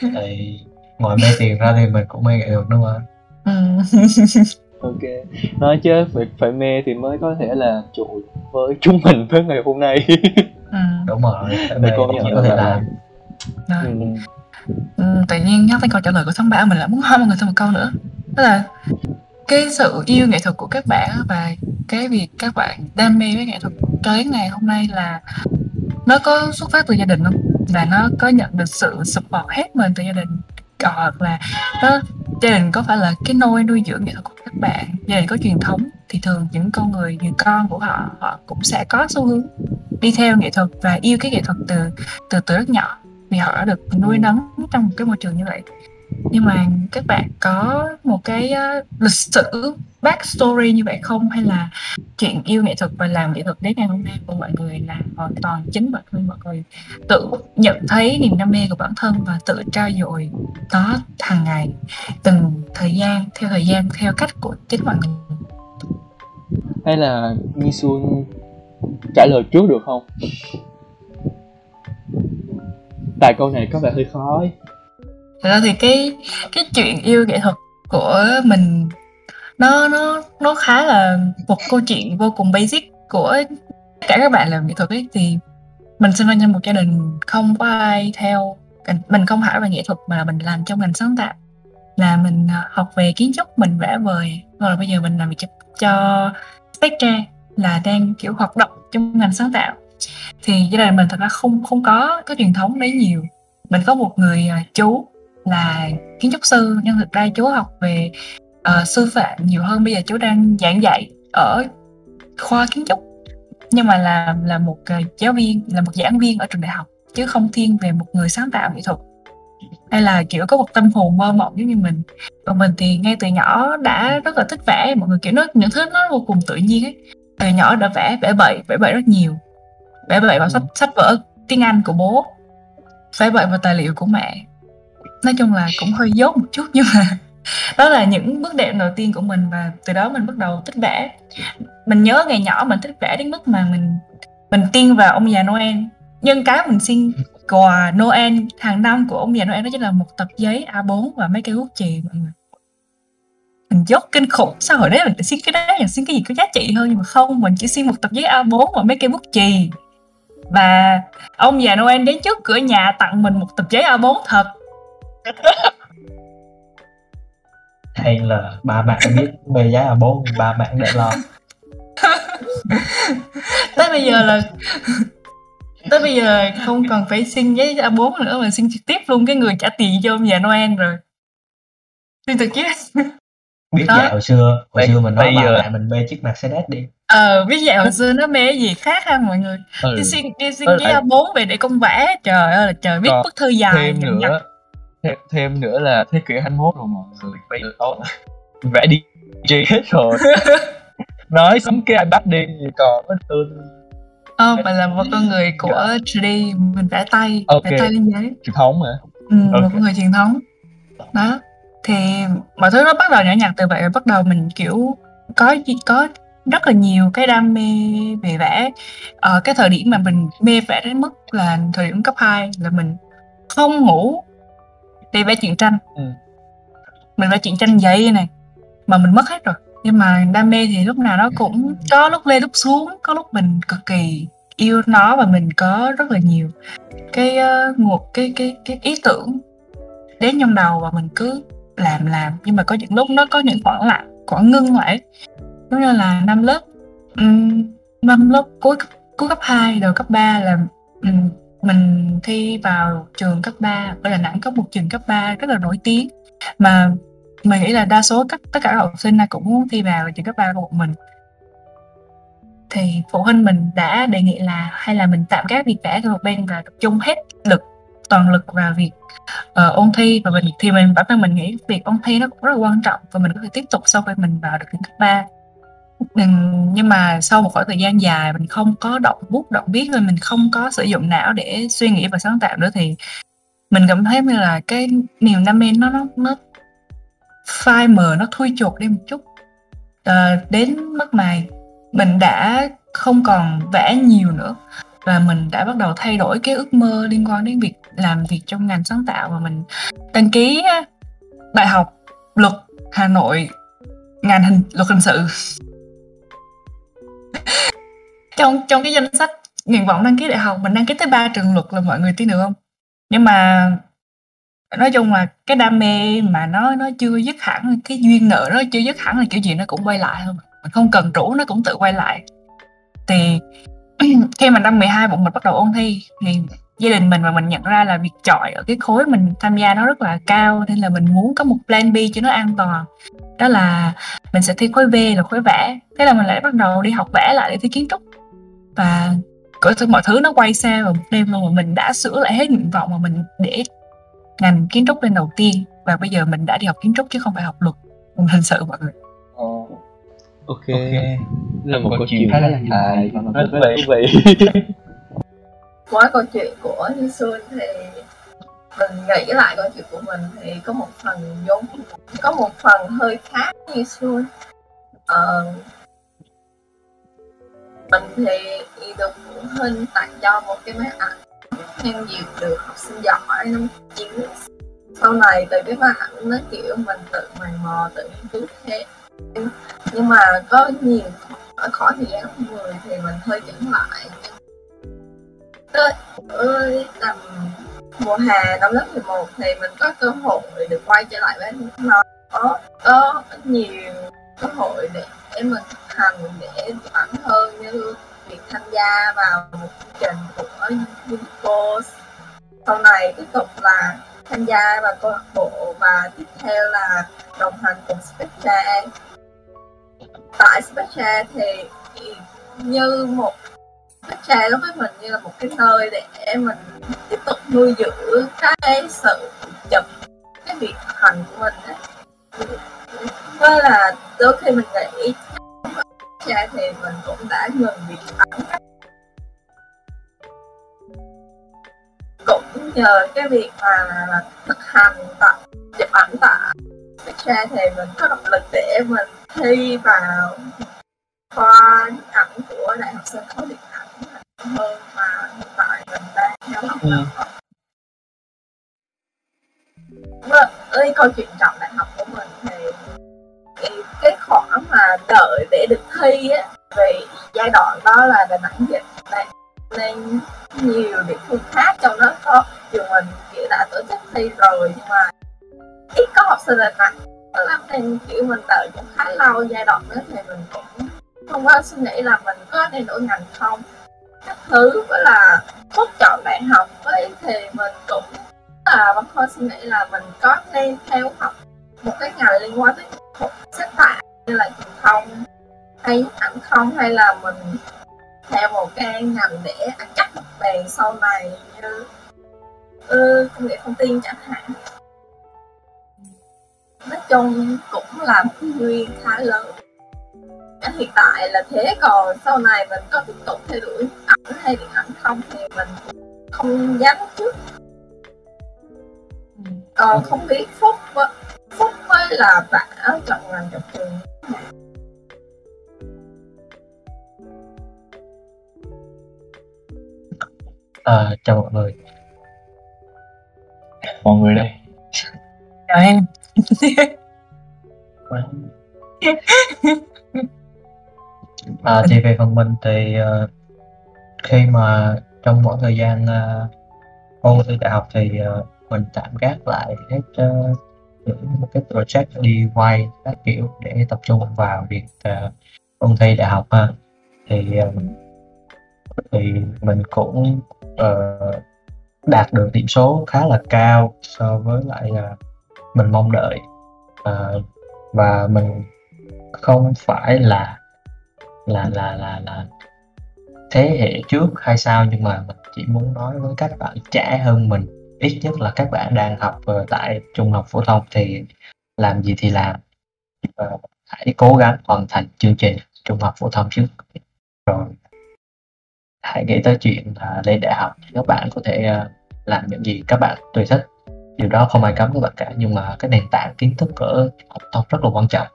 thì ngoài mê tiền ra thì mình cũng mê nghệ thuật đúng không ừ. ok nói chứ phải phải mê thì mới có thể là trụ với chúng mình tới ngày hôm nay ừ. đúng rồi Để mê con nhận có thể là- làm Rồi. ừ. Ừ, tự nhiên nhắc tới câu trả lời của Thắng Bảo mình lại muốn hỏi mọi người thêm một câu nữa đó là cái sự yêu nghệ thuật của các bạn và cái việc các bạn đam mê với nghệ thuật cho đến ngày hôm nay là nó có xuất phát từ gia đình không và nó có nhận được sự support hết mình từ gia đình hoặc là nó gia đình có phải là cái nôi nuôi dưỡng nghệ thuật các bạn gia đình có truyền thống thì thường những con người người con của họ họ cũng sẽ có xu hướng đi theo nghệ thuật và yêu cái nghệ thuật từ từ từ rất nhỏ. Vì họ đã được nuôi nấng trong một cái môi trường như vậy nhưng mà các bạn có một cái uh, lịch sử backstory như vậy không? Hay là chuyện yêu nghệ thuật và làm nghệ thuật đến ngày hôm nay của mọi người là hoàn toàn chính bản thân mọi người? Tự nhận thấy niềm đam mê của bản thân và tự trao dồi đó hàng ngày từng thời gian theo thời gian theo cách của chính mọi người. Hay là Nhi Xuân trả lời trước được không? Tại câu này có vẻ hơi khó ấy. Thật ra thì cái cái chuyện yêu nghệ thuật của mình nó nó nó khá là một câu chuyện vô cùng basic của tất cả các bạn làm nghệ thuật ấy. Thì mình sinh ra trong một gia đình không có ai theo mình không hẳn về nghệ thuật mà mình làm trong ngành sáng tạo. Là mình à, học về kiến trúc mình vẽ vời. Rồi bây giờ mình làm việc cho, cho Spectra là đang kiểu hoạt động trong ngành sáng tạo. Thì gia đình mình thật ra không không có cái truyền thống đấy nhiều. Mình có một người à, chú là kiến trúc sư nhưng thực ra chú học về ờ, sư phạm nhiều hơn. Bây giờ chú đang giảng dạy ở khoa kiến trúc nhưng mà là là một ờ, giáo viên là một giảng viên ở trường đại học chứ không thiên về một người sáng tạo nghệ thuật. Hay là kiểu có một tâm hồn mơ mộng giống như mình. Còn mình thì ngay từ nhỏ đã rất là thích vẽ mọi người kiểu nó những thứ nó vô cùng tự nhiên ấy. Từ nhỏ đã vẽ vẽ bậy vẽ bậy rất nhiều. Vẽ bậy vào sách sách vở tiếng Anh của bố vẽ bậy vào tài liệu của mẹ nói chung là cũng hơi dốt một chút, nhưng mà đó là những bước đệm đầu tiên của mình và từ đó mình bắt đầu thích vẽ. Mình nhớ ngày nhỏ mình thích vẽ đến mức mà mình mình tin vào ông già Noel. Nhưng cái mình xin quà Noel hàng năm của ông già Noel đó chính là một tập giấy A4 và mấy cây bút chì, mọi người. Mình dốt kinh khủng, sao hồi đấy mình xin cái đấy mình xin cái gì có giá trị hơn? Nhưng mà không, mình chỉ xin một tập giấy A4 và mấy cây bút chì. Và ông già Noel đến trước cửa nhà tặng mình một tập giấy A4 thật hay là ba bạn biết mê giá là bố ba bạn để lo tới bây giờ là tới bây giờ không cần phải xin giấy A4 nữa mà xin trực tiếp luôn cái người trả tiền cho ông già Noel rồi xin trực tiếp biết Đó. hồi xưa hồi xưa mình nói bây ba giờ- bạn mình mê chiếc Mercedes đi ờ biết vậy hồi xưa nó mê cái gì khác ha mọi người ừ. đi xin đi xin giấy à. A4 về để con vẽ trời ơi là trời viết bức thư dài thêm nữa thêm, thêm nữa là thế kỷ 21 rồi mọi người bây giờ tốt vẽ đi DJ hết rồi nói sắm cái iPad đi còn có tôi Ờ, mình là một con người của 3D, mình vẽ tay, Ok. vẽ tay lên giấy. truyền thống mà Ừ, một Ok. con người truyền thống. Đó. Thì mọi thứ nó bắt đầu nhỏ nhặt từ vậy, bắt đầu mình kiểu có có rất là nhiều cái đam mê về vẽ. Ờ, cái thời điểm mà mình mê vẽ đến mức là thời điểm cấp 2 là mình không ngủ để vẽ truyện tranh. Ừ. Mình vẽ truyện tranh giấy này mà mình mất hết rồi. Nhưng mà đam mê thì lúc nào nó cũng có lúc lên lúc xuống, có lúc mình cực kỳ yêu nó và mình có rất là nhiều cái uh, một cái cái cái ý tưởng đến trong đầu và mình cứ làm làm nhưng mà có những lúc nó có những khoảng lặng khoảng ngưng lại giống như là năm lớp ừm, năm lớp cuối cấp- cuối cấp 2 đầu cấp 3 là ừm, mình thi vào trường cấp 3 ở Đà Nẵng có một trường cấp 3 rất là nổi tiếng. Mà mình nghĩ là đa số các tất cả các học sinh ai cũng muốn thi vào trường cấp 3 của một mình. Thì phụ huynh mình đã đề nghị là hay là mình tạm gác việc vẽ qua một bên và tập trung hết lực toàn lực vào việc uh, ôn thi. Và mình thì mình bản thân mình nghĩ việc ôn thi nó cũng rất là quan trọng và mình có thể tiếp tục sau khi mình vào được trường cấp 3 Ừm, nhưng mà sau một khoảng thời gian dài mình không có động bút động viết rồi mình không có sử dụng não để suy nghĩ và sáng tạo nữa thì mình cảm thấy như là cái niềm đam mê nó nó nó phai mờ nó thui chột đi một chút. Ờ, đến mức mà mình đã không còn vẽ nhiều nữa và mình đã bắt đầu thay đổi cái ước mơ liên quan đến việc làm việc trong ngành sáng tạo và mình đăng ký đại học luật Hà Nội ngành hình luật hình sự trong trong cái danh sách nguyện vọng đăng ký đại học, mình đăng ký tới ba trường luật là mọi người tin được không? Nhưng mà nói chung là cái đam mê mà nó nó chưa dứt hẳn, cái duyên nợ nó chưa dứt hẳn là kiểu gì nó cũng quay lại thôi mình không cần rủ nó cũng tự quay lại. Thì khi mà năm 12 bọn mình bắt đầu ôn thi, thì gia đình mình và mình nhận ra là việc chọi ở cái khối mình tham gia nó rất là cao, nên là mình muốn có một plan B cho nó an toàn đó là mình sẽ thi khối V là khối vẽ. Thế là mình lại bắt đầu đi học vẽ lại để thi kiến trúc. Và cỡ thứ mọi thứ nó quay xa vào một đêm luôn mà mình đã sửa lại hết nguyện vọng mà mình để ngành kiến trúc lên đầu tiên. Và bây giờ mình đã đi học kiến trúc chứ không phải học luật. Mình hình sự mọi người. Ồ, ok, ok. Là một câu chuyện khá là dài. và rất thú vị. Mỗi câu chuyện của Yisun thì mình nghĩ lại câu chuyện của mình thì có một phần giống có một phần hơi khác như xưa. Ờ, mình thì được phụ huynh tặng cho một cái máy ảnh nhân dịp được học sinh giỏi năm chín. Sau này từ cái máy ảnh nó kiểu mình tự mày mò tự nghiên cứu thế. nhưng mà có nhiều ở khỏi thời gian người 10 thì mình hơi chững lại. Tới- ơi tầm mùa hè năm lớp 11 thì mình có cơ hội được quay trở lại với nó có có nhiều cơ hội để mình thực hành để bản hơn như việc tham gia vào một chương trình của Unicos sau này tiếp tục là tham gia vào câu lạc bộ và tiếp theo là đồng hành cùng Spectra tại Spectra thì như một Spectra đối với mình như là một cái nơi để mình tiếp tục nuôi dưỡng cái sự chụp cái việc hành của mình á. Với là đôi khi mình nghĩ cha thì mình cũng đã ngừng việc ảnh cũng nhờ cái việc mà thực hành tập, chụp ảnh tại cha thì mình có động lực để mình thi vào khoa ảnh của đại học sân khấu điện ảnh Ừ. đại học Vâng, câu chuyện chọn đại học của mình thì, cái, cái khoảng mà đợi để được thi á vì giai đoạn đó là Đà Nẵng dịch. Này nên nhiều địa phương khác trong đó có trường mình kiểu đã tổ chức thi rồi nhưng mà ít có học sinh Đà Nẵng. Lắm nên kiểu mình đợi cũng khá lâu giai đoạn đó thì mình cũng không có suy nghĩ là mình có nên đổi ngành không các thứ với là tốt chọn đại học với thì mình cũng là vẫn thôi suy nghĩ là mình có nên theo học một cái ngành liên quan tới một sáng tạo như là truyền thông hay ảnh không hay là mình theo một cái ngành để ăn chắc mặt bàn sau này như ừ, công nghệ thông tin chẳng hạn. Nói chung cũng là một cái duyên khá lớn. Hiện tại là thế còn sau này mình có tiếp tục theo đuổi ảnh hay điện ảnh không thì mình không dám trước. Còn không biết phúc với, phúc với là bả chọn ngành chọn trường À, chào mọi người. mọi người đây. Chào em. À, thì về phần mình thì ờ, khi mà trong mỗi thời gian ờ, uh, ôn thi đại học thì uh, mình tạm gác lại hết uh, những cái project đi quay các kiểu để tập trung vào việc uh, ôn thi đại học ha. Thì uh, thì mình cũng uh, đạt được điểm số khá là cao so với lại là mình mong đợi uh, và mình không phải là là là là là thế hệ trước hay sao, nhưng mà mình chỉ muốn nói với các bạn trẻ hơn mình. Ít nhất là các bạn đang học ờ, tại trung học phổ thông thì làm gì thì làm. Và hãy cố gắng hoàn thành chương trình trung học phổ thông trước. Rồi, hãy nghĩ tới chuyện là lên đại học các bạn có thể ờ, làm những gì các bạn tùy thích. Điều đó không ai cấm các bạn cả, nhưng mà cái nền tảng kiến thức ở học thông rất là quan trọng.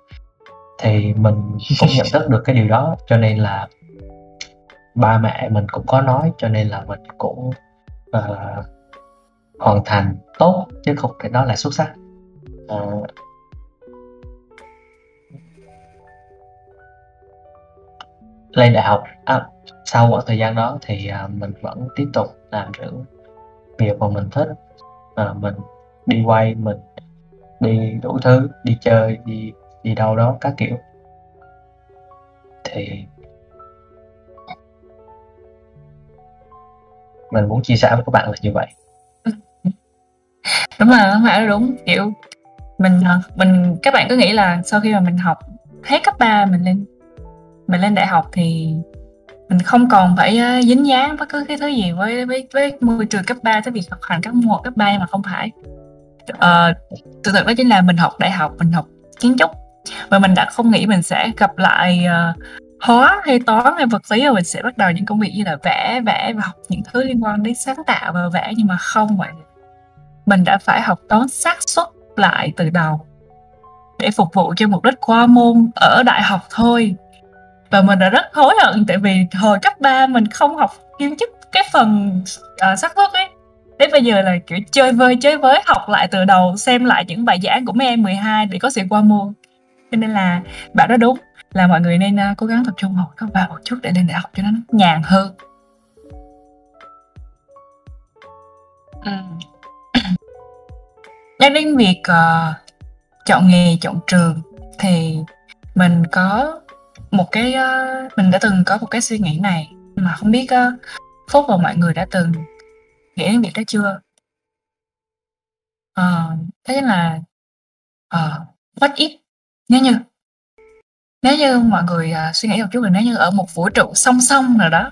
Thì mình cũng nhận thức được cái điều đó, cho nên là ba mẹ mình cũng có nói cho nên là mình cũng uh, hoàn thành tốt chứ không thể nói là xuất sắc. Uh, lên đại học à, sau khoảng thời gian đó thì uh, mình vẫn tiếp tục làm những việc mà mình thích. Uh, mình đi quay mình đi đủ thứ đi chơi đi đi đâu đó các kiểu. Thì mình muốn chia sẻ với các bạn là như vậy. Đúng là không phải đúng. Kiểu mình ờ, mình các bạn cứ nghĩ là sau khi mà mình học hết cấp 3 mình lên mình lên đại học thì mình không còn phải ờ, dính dáng bất cứ cái thứ gì với với với môi trường cấp 3 tới việc học hành các môn cấp 3 mà không phải. Ờ, sự thật đó chính là mình học đại học mình học kiến trúc và mình đã không nghĩ mình sẽ gặp lại uh, hóa hay toán hay vật lý và mình sẽ bắt đầu những công việc như là vẽ vẽ và học những thứ liên quan đến sáng tạo và vẽ. Nhưng mà không vậy mình đã phải học toán xác suất lại từ đầu để phục vụ cho mục đích qua môn ở đại học thôi. Và mình đã rất hối hận tại vì hồi cấp 3 mình không học kiến chức cái phần uh, xác suất ấy. Đến bây giờ là kiểu chơi vơi chơi với học lại từ đầu xem lại những bài giảng của mấy em 12 để có sự qua môn. Cho nên là bạn đó đúng là mọi người nên uh, cố gắng tập trung học 3 một chút để lên đại học cho nó nhàn hơn. Ừ. nhắc đến việc uh, chọn nghề chọn trường thì mình có một cái uh, mình đã từng có một cái suy nghĩ này mà không biết uh, phúc và mọi người đã từng nghĩ đến việc đó chưa? Uh, chính là uh, what if? Nếu như nếu như mọi người uh, suy nghĩ một chút là nếu như ở một vũ trụ song song nào đó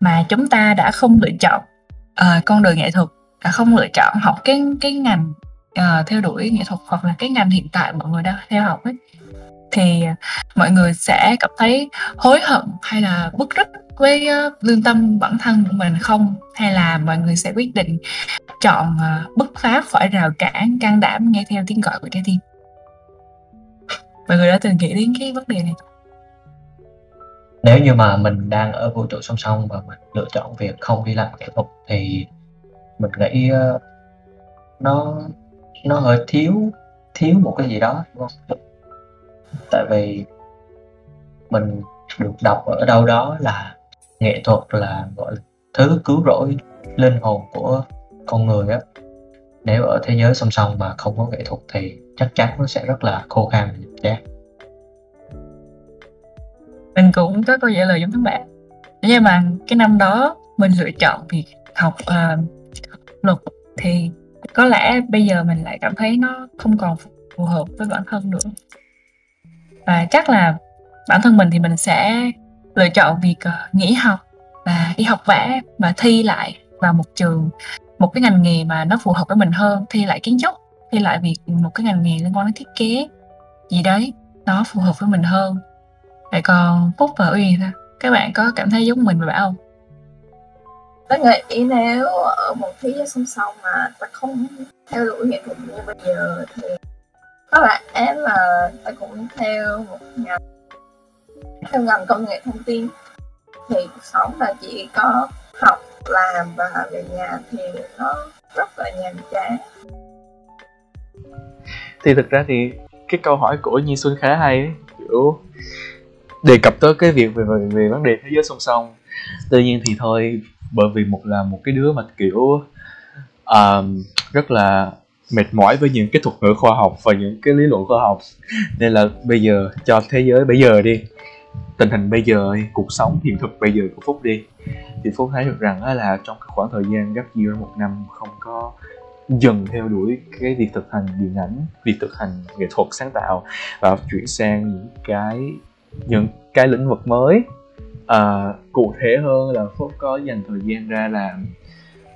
mà chúng ta đã không lựa chọn uh, con đường nghệ thuật đã không lựa chọn học cái cái ngành uh, theo đuổi nghệ thuật hoặc là cái ngành hiện tại mọi người đang theo học ấy thì mọi người sẽ cảm thấy hối hận hay là bức rứt với uh, lương tâm bản thân của mình không? Hay là mọi người sẽ quyết định chọn uh, bứt phá khỏi rào cản can đảm nghe theo tiếng gọi của trái tim? Mọi người đã từng nghĩ đến cái vấn đề này. Nếu như mà mình đang ở vũ trụ song song và mình lựa chọn việc không đi làm nghệ thuật thì mình nghĩ uh, nó nó hơi thiếu thiếu một cái gì đó đúng không? Tại vì mình được đọc ở đâu đó là nghệ thuật là gọi là thứ cứu rỗi linh hồn của con người á nếu ở thế giới song song mà không có nghệ thuật thì chắc chắn nó sẽ rất là khô khan và nhàm chán mình cũng có câu trả lời giống các bạn. Nhưng mà cái năm đó mình lựa chọn việc học uh, luật thì có lẽ bây giờ mình lại cảm thấy nó không còn phù hợp với bản thân nữa. Và chắc là bản thân mình thì mình sẽ lựa chọn việc uh, nghỉ học và đi học vẽ và thi lại vào một trường một cái ngành nghề mà nó phù hợp với mình hơn thi lại kiến trúc thi lại việc một cái ngành nghề liên quan đến thiết kế gì đấy, nó phù hợp với mình hơn. Vậy còn phúc và uyên sao? Các bạn có cảm thấy giống mình và bảo không? Tôi nghĩ nếu ở một thế giới song song mà ta không theo đuổi nghệ thuật như bây giờ thì có lẽ là ta cũng theo một ngành, theo ngành công nghệ thông tin. Thì cuộc sống là chỉ có học làm và về nhà thì nó rất là nhàm chán thì thực ra thì cái câu hỏi của Nhi Xuân khá hay ấy. kiểu đề cập tới cái việc về, về về vấn đề thế giới song song tuy nhiên thì thôi bởi vì một là một cái đứa mà kiểu um, rất là mệt mỏi với những cái thuật ngữ khoa học và những cái lý luận khoa học nên là bây giờ cho thế giới bây giờ đi tình hình bây giờ cuộc sống hiện thực bây giờ của phúc đi. Thì phúc thấy được rằng là trong cái khoảng thời gian gấp year một năm không có dần theo đuổi cái việc thực hành điện ảnh việc thực hành nghệ thuật sáng tạo và chuyển sang những cái những cái lĩnh vực mới. À, cụ thể hơn là phúc có dành thời gian ra làm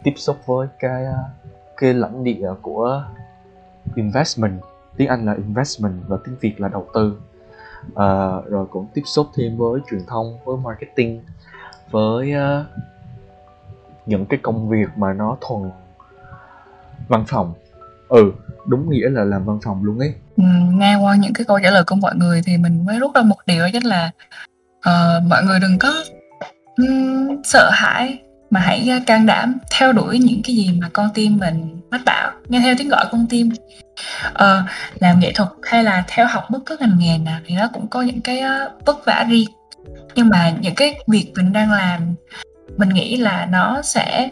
tiếp xúc với cái à, cái lãnh địa của investment tiếng anh là investment và tiếng việt là đầu tư à, rồi cũng tiếp xúc thêm với truyền thông với marketing với uh, những cái công việc mà nó thuần văn phòng. Ừ đúng nghĩa là làm văn phòng luôn ấy. Ừ, nghe qua những cái câu trả lời của mọi người thì mình mới rút ra một điều đó chính là uh, mọi người đừng có um, sợ hãi mà hãy can đảm theo đuổi những cái gì mà con tim mình mách bảo. Nghe theo tiếng gọi con tim uh, làm nghệ thuật hay là theo học bất cứ ngành nghề nào thì nó cũng có những cái uh, vất vả riêng. Nhưng mà những cái việc mình đang làm mình nghĩ là nó sẽ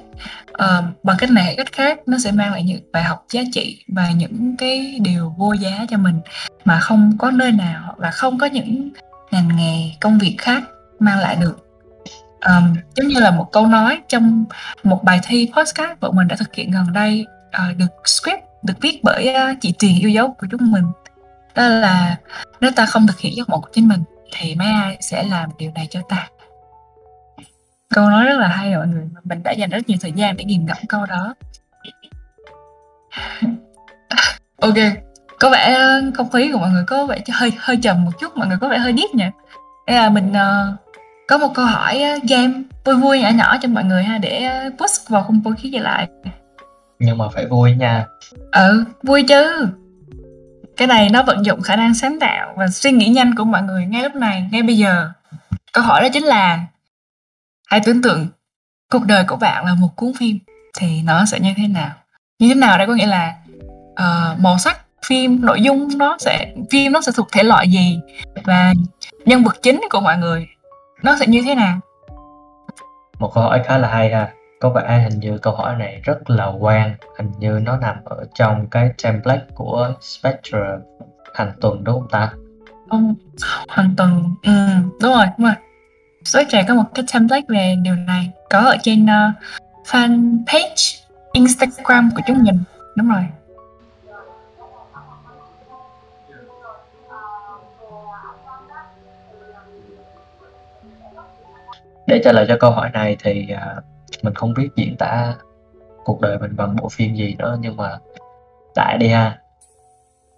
uh, bằng cách này hay cách khác nó sẽ mang lại những bài học giá trị và những cái điều vô giá cho mình mà không có nơi nào hoặc là không có những ngành nghề công việc khác mang lại được. Um, giống như là một câu nói trong một bài thi podcast bọn mình đã thực hiện gần đây uh, được script được viết bởi ờ, chị Tuyền yêu dấu của chúng mình. Đó là nếu ta không thực hiện giấc mộng của chính mình thì mấy ai sẽ làm điều này cho ta. Câu nói rất là hay mọi người. Mình đã dành rất nhiều thời gian để nghiền ngẫm câu đó. Ok có vẻ ờ, không khí của mọi người có vẻ hơi hơi trầm một chút mọi người có vẻ hơi điếc nha đây là mình uh, có một câu hỏi uh, game vui vui nhỏ nhỏ cho mọi người ha để uh, push vào khung không khí trở lại nhưng mà phải vui nha. Ừ vui chứ. Cái này nó vận dụng khả năng sáng tạo và suy nghĩ nhanh của mọi người ngay lúc này ngay bây giờ. Câu hỏi đó chính là hãy tưởng tượng cuộc đời của bạn là một cuốn phim thì nó sẽ như thế nào? Như thế nào đây có nghĩa là uh, màu sắc phim nội dung nó sẽ phim nó sẽ thuộc thể loại gì? Và nhân vật chính của mọi người nó sẽ như thế nào? Một câu hỏi khá là hay ha có vẻ hình như câu hỏi này rất là quan hình như nó nằm ở trong cái template của Spectre hàng tuần đúng không ta? Ông hàng tuần ừ, đúng rồi đúng rồi. Spectre có một cái template về điều này có ở trên uh, fan page Instagram của chúng mình đúng rồi. Để trả lời cho câu hỏi này thì uh, mình không biết diễn tả cuộc đời mình bằng bộ phim gì nữa nhưng mà đại đi ha.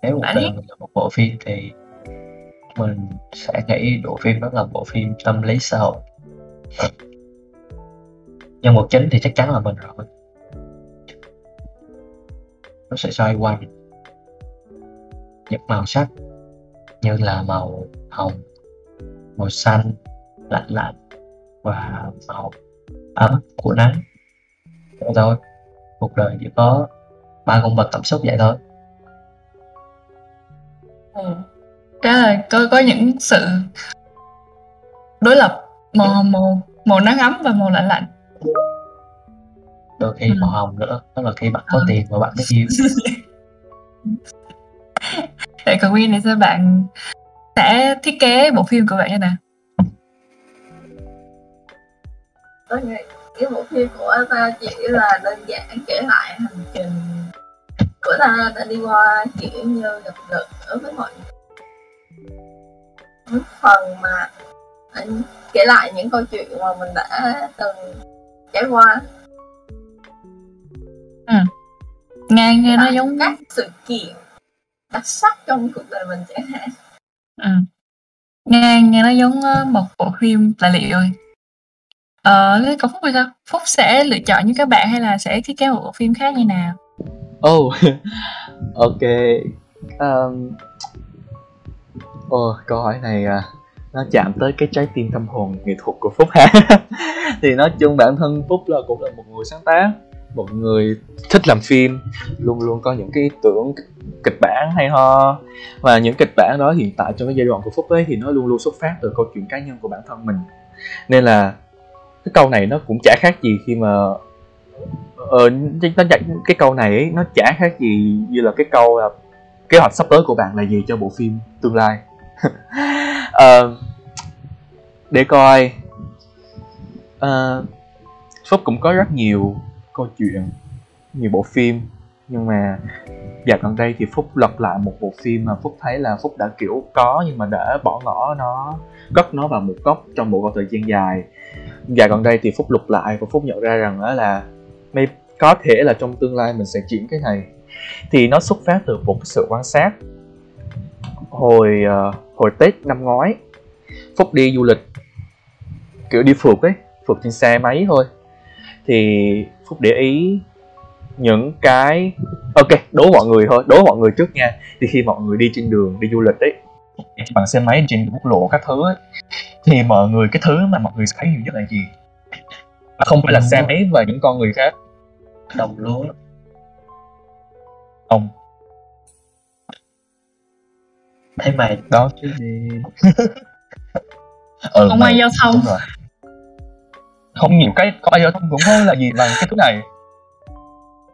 Nếu cuộc đời mình là một bộ phim thì mình sẽ nghĩ bộ phim đó là bộ phim tâm lý xã hội. Nhân vật chính thì chắc chắn là mình rồi. Nó sẽ xoay quanh những màu sắc như là màu hồng màu xanh lạnh lạnh và màu ấm của nắng vậy thôi cuộc đời chỉ có ba cung bậc cảm xúc vậy thôi ừ. Đó là có có những sự đối lập màu màu màu nắng ấm và màu lạnh lạnh đôi khi ừ. màu hồng nữa đó là khi bạn có ừ. tiền và bạn biết yêu vậy còn Nguyên thì sao bạn sẽ thiết kế bộ phim của bạn như nào tôi nghĩ cái bộ phim của ta chỉ là đơn giản kể lại hành trình của ta đã đi qua kiểu như gặp gỡ với mọi người phần mà anh kể lại những câu chuyện mà mình đã từng trải qua ừ. nghe nghe nó giống các sự kiện đặc sắc trong cuộc đời mình chẳng hạn ừ. nghe nghe nó giống ờ, một bộ phim tài liệu ờ thế còn phúc thì sao phúc sẽ lựa chọn như các bạn hay là sẽ thiết kế một bộ phim khác như nào Oh, ok. Um, oh, câu hỏi này à, nó chạm tới cái trái tim tâm hồn nghệ thuật của Phúc ha. thì nói chung bản thân Phúc là cũng là một người sáng tác, một người thích làm phim, luôn luôn có những cái ý tưởng kịch bản hay ho và những kịch bản đó hiện tại trong cái giai đoạn của Phúc ấy thì nó luôn luôn xuất phát từ câu chuyện cá nhân của bản thân mình. Nên là cái câu này nó cũng chả khác gì khi mà ờ, nó cái câu này ấy, nó chả khác gì như là cái câu là kế hoạch sắp tới của bạn là gì cho bộ phim tương lai. Uh, để coi. Uh, phúc cũng có rất nhiều câu chuyện nhiều bộ phim nhưng mà dạo gần đây thì phúc lật lại một bộ phim mà phúc thấy là phúc đã kiểu có nhưng mà đã bỏ ngỏ nó cất nó vào một góc trong một thời gian dài và gần đây thì phúc lục lại và phúc nhận ra rằng đó là may có thể là trong tương lai mình sẽ chuyển cái này. Thì nó xuất phát từ một cái sự quan sát. Hồi uh, hồi tết năm ngoái phúc đi du lịch kiểu đi phượt ấy phượt trên xe máy thôi. Thì phúc để ý những cái ok đố mọi người thôi đố mọi người trước nha. Thì khi mọi người đi trên đường đi du lịch ấy bằng xe máy trên quốc lộ các thứ ấy. Thì mọi người cái thứ mà mọi người thấy nhiều nhất là gì? Mà không phải là xe máy và những con người khác. Đồng lúa. Ông thấy mày. Đó. Chứ gì. Ừ, không ai giao thông. Rồi. không nhiều cái có ai giao thông cũng không là gì bằng cái thứ này.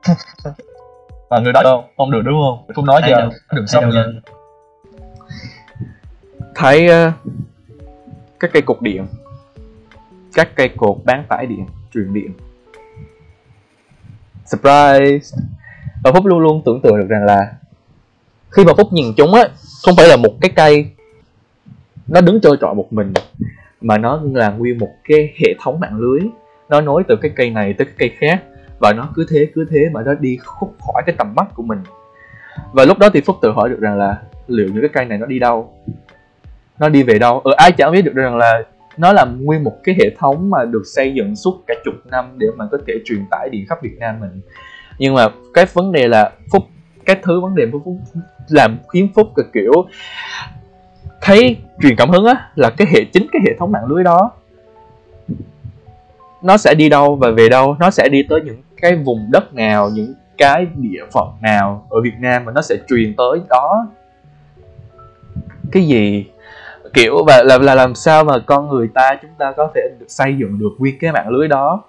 Mà người đó đâu? Không được đúng không? Không nói giờ đừng xong nha thấy uh, các cây cột điện. Các cây cột bán tải điện truyền điện. Surprise. Và phúc luôn luôn tưởng tượng được rằng là khi mà phúc nhìn chúng á không phải là một cái cây nó đứng trơ trọi một mình mà nó là nguyên một cái hệ thống mạng lưới. Nó nối từ cái cây này tới cái cây khác và nó cứ thế cứ thế mà nó đi khúc khỏi cái tầm mắt của mình. Và lúc đó thì phúc tự hỏi được rằng là liệu những cái cây này nó đi đâu? Nó đi về đâu? Ờ ai chẳng biết được rằng là nó là nguyên một cái hệ thống mà được xây dựng suốt cả chục năm để mà có thể truyền tải điện khắp Việt Nam mình. Nhưng mà cái vấn đề là phúc cái thứ vấn đề phúc, phúc làm khiến phúc cực kiểu thấy truyền cảm hứng á là cái hệ chính cái hệ thống mạng lưới đó. Nó sẽ đi đâu và về đâu? Nó sẽ đi tới những cái vùng đất nào những cái địa phận nào ở Việt Nam mà nó sẽ truyền tới đó? Cái gì kiểu và là, là làm sao mà con người ta chúng ta có thể được xây dựng được nguyên cái mạng lưới đó.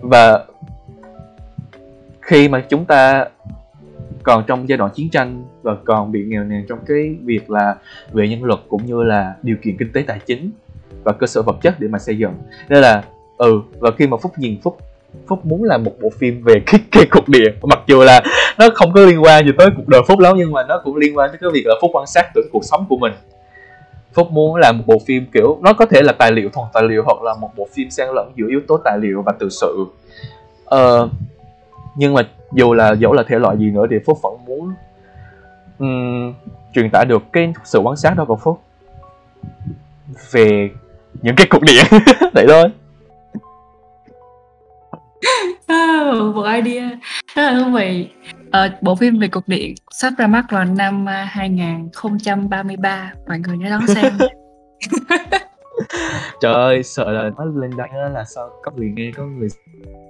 Và khi mà chúng ta còn trong giai đoạn chiến tranh và còn bị nghèo nàn trong cái việc là về nhân lực cũng như là điều kiện kinh tế tài chính và cơ sở vật chất để mà xây dựng. Nên là ừ và khi mà phúc nhìn phúc phúc muốn làm một bộ phim về cái cái cục điện mặc dù là nó không có liên quan gì tới cuộc đời phúc lắm nhưng mà nó cũng liên quan tới cái việc là phúc quan sát từ cuộc sống của mình phúc muốn làm một bộ phim kiểu nó có thể là tài liệu thuần tài liệu hoặc là một bộ phim xen lẫn giữa yếu tố tài liệu và tự sự. Uh, nhưng mà dù là dẫu là thể loại gì nữa thì phúc vẫn muốn um, truyền tải được cái sự quan sát đó của phúc về những cái cục điện. Vậy thôi. Oh, một idea. Ờ, không phải ờ, bộ phim về cục điện sắp ra mắt vào năm 2033 mọi người nhớ đón xem trời ơi sợ là nó lên đây là sao có người nghe có người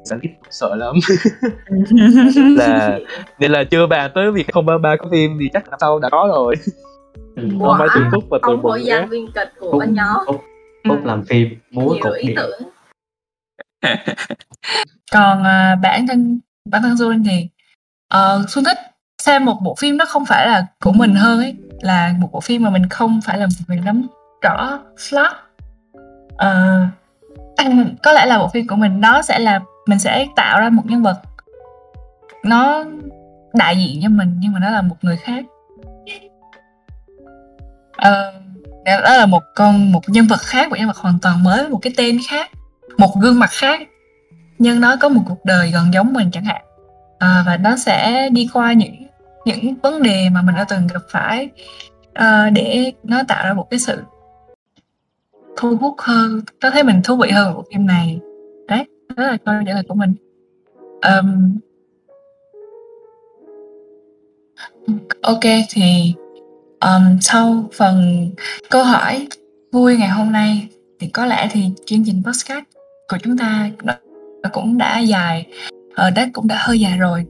sẽ tiếp sợ lắm. Là nên là chưa bàn tới việc không ba ba có phim thì chắc là sau đã có rồi. Wow. không phải từ phúc và từ một giảng viên kịch của ban nhóm phúc làm phim múa cục điện. còn uh, bản thân bản thân Xuân thì uh, Xuân thích xem một bộ phim nó không phải là của mình hơn ấy là một bộ phim mà mình không phải là mình nắm rõ slot. Uh, có lẽ là bộ phim của mình nó sẽ là mình sẽ tạo ra một nhân vật nó đại diện cho mình nhưng mà nó là một người khác. Uh, đó là một con một nhân vật khác một nhân vật hoàn toàn mới một cái tên khác một gương mặt khác. Nhưng nó có một cuộc đời gần giống mình chẳng hạn à, và nó sẽ đi qua những những vấn đề mà mình đã từng gặp phải à, để nó tạo ra một cái sự thu hút hơn nó thấy mình thú vị hơn bộ phim này. Đấy đó là câu trả lời của mình. Um, ok thì um, sau phần câu hỏi vui ngày hôm nay thì có lẽ thì chương trình podcast của chúng ta nó cũng đã dài ở uh, cũng đã hơi dài rồi.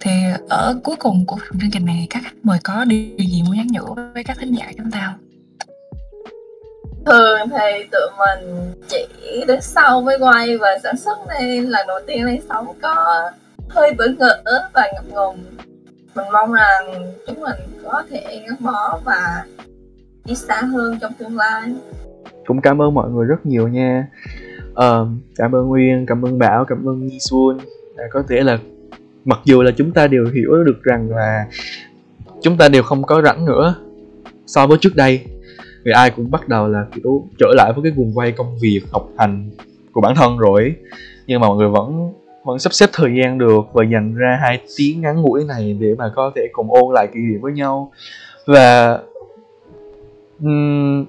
Thì ở cuối cùng của chương trình này các khách mời có điều gì muốn nhắn nhủ với các thính giả chúng ta thường thì tụi mình chỉ đến sau mới quay và sản xuất nên lần đầu tiên lên sóng có hơi bỡ ngỡ và ngập ngùng mình mong rằng chúng mình có thể gắn bó và đi xa hơn trong tương lai. Cũng cảm ơn mọi người rất nhiều nha. Uh, cảm ơn Nguyên, cảm ơn Bảo, cảm ơn Nhi Xuân à, có thể là mặc dù là chúng ta đều hiểu được rằng là chúng ta đều không có rảnh nữa so với trước đây người ai cũng bắt đầu là kiểu trở lại với cái guồng quay công việc học hành của bản thân rồi. Nhưng mà mọi người vẫn vẫn sắp xếp thời gian được và dành ra hai tiếng ngắn ngủi này để mà có thể cùng ôn lại kỷ niệm với nhau. Và um,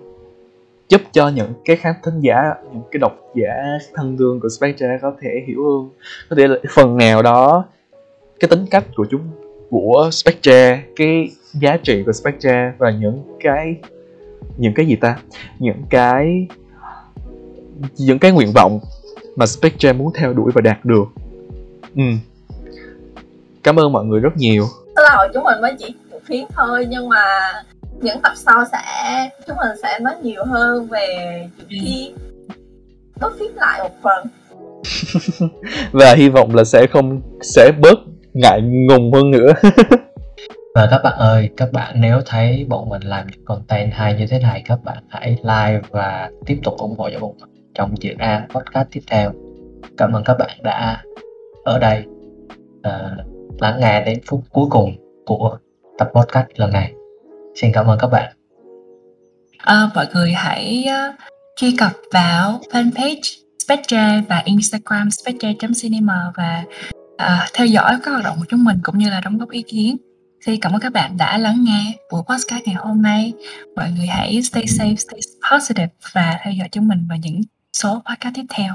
giúp cho những cái khán thính giả, những cái độc giả thân thương của Spectre có thể hiểu hơn. Có thể là phần nào đó, cái tính cách của chúng, của Spectre, cái giá trị của Spectre và những cái những cái gì ta? Những cái những cái nguyện vọng mà Spectre muốn theo đuổi và đạt được. Ừ. Cảm ơn mọi người rất nhiều. Là hồi chúng mình mới chỉ phiến thôi, nhưng mà những tập sau sẽ chúng mình sẽ nói nhiều hơn về chuyện phim có phím lại một phần và hy vọng là sẽ không sẽ bớt ngại ngùng hơn nữa Và các bạn ơi, các bạn nếu thấy bọn mình làm những content hay như thế này, các bạn hãy like và tiếp tục ủng hộ cho bọn mình trong dự án podcast tiếp theo. Cảm ơn các bạn đã ở đây uh, lắng nghe đến phút cuối cùng của tập podcast lần này. Xin cảm ơn các bạn. À, mọi người hãy uh, truy cập vào fanpage Spectre và Instagram spectre.cinema và uh, theo dõi các hoạt động của chúng mình cũng như là đóng góp ý kiến. Xin cảm ơn các bạn đã lắng nghe buổi podcast ngày hôm nay. Mọi người hãy stay safe, stay positive và theo dõi chúng mình vào những số podcast tiếp theo.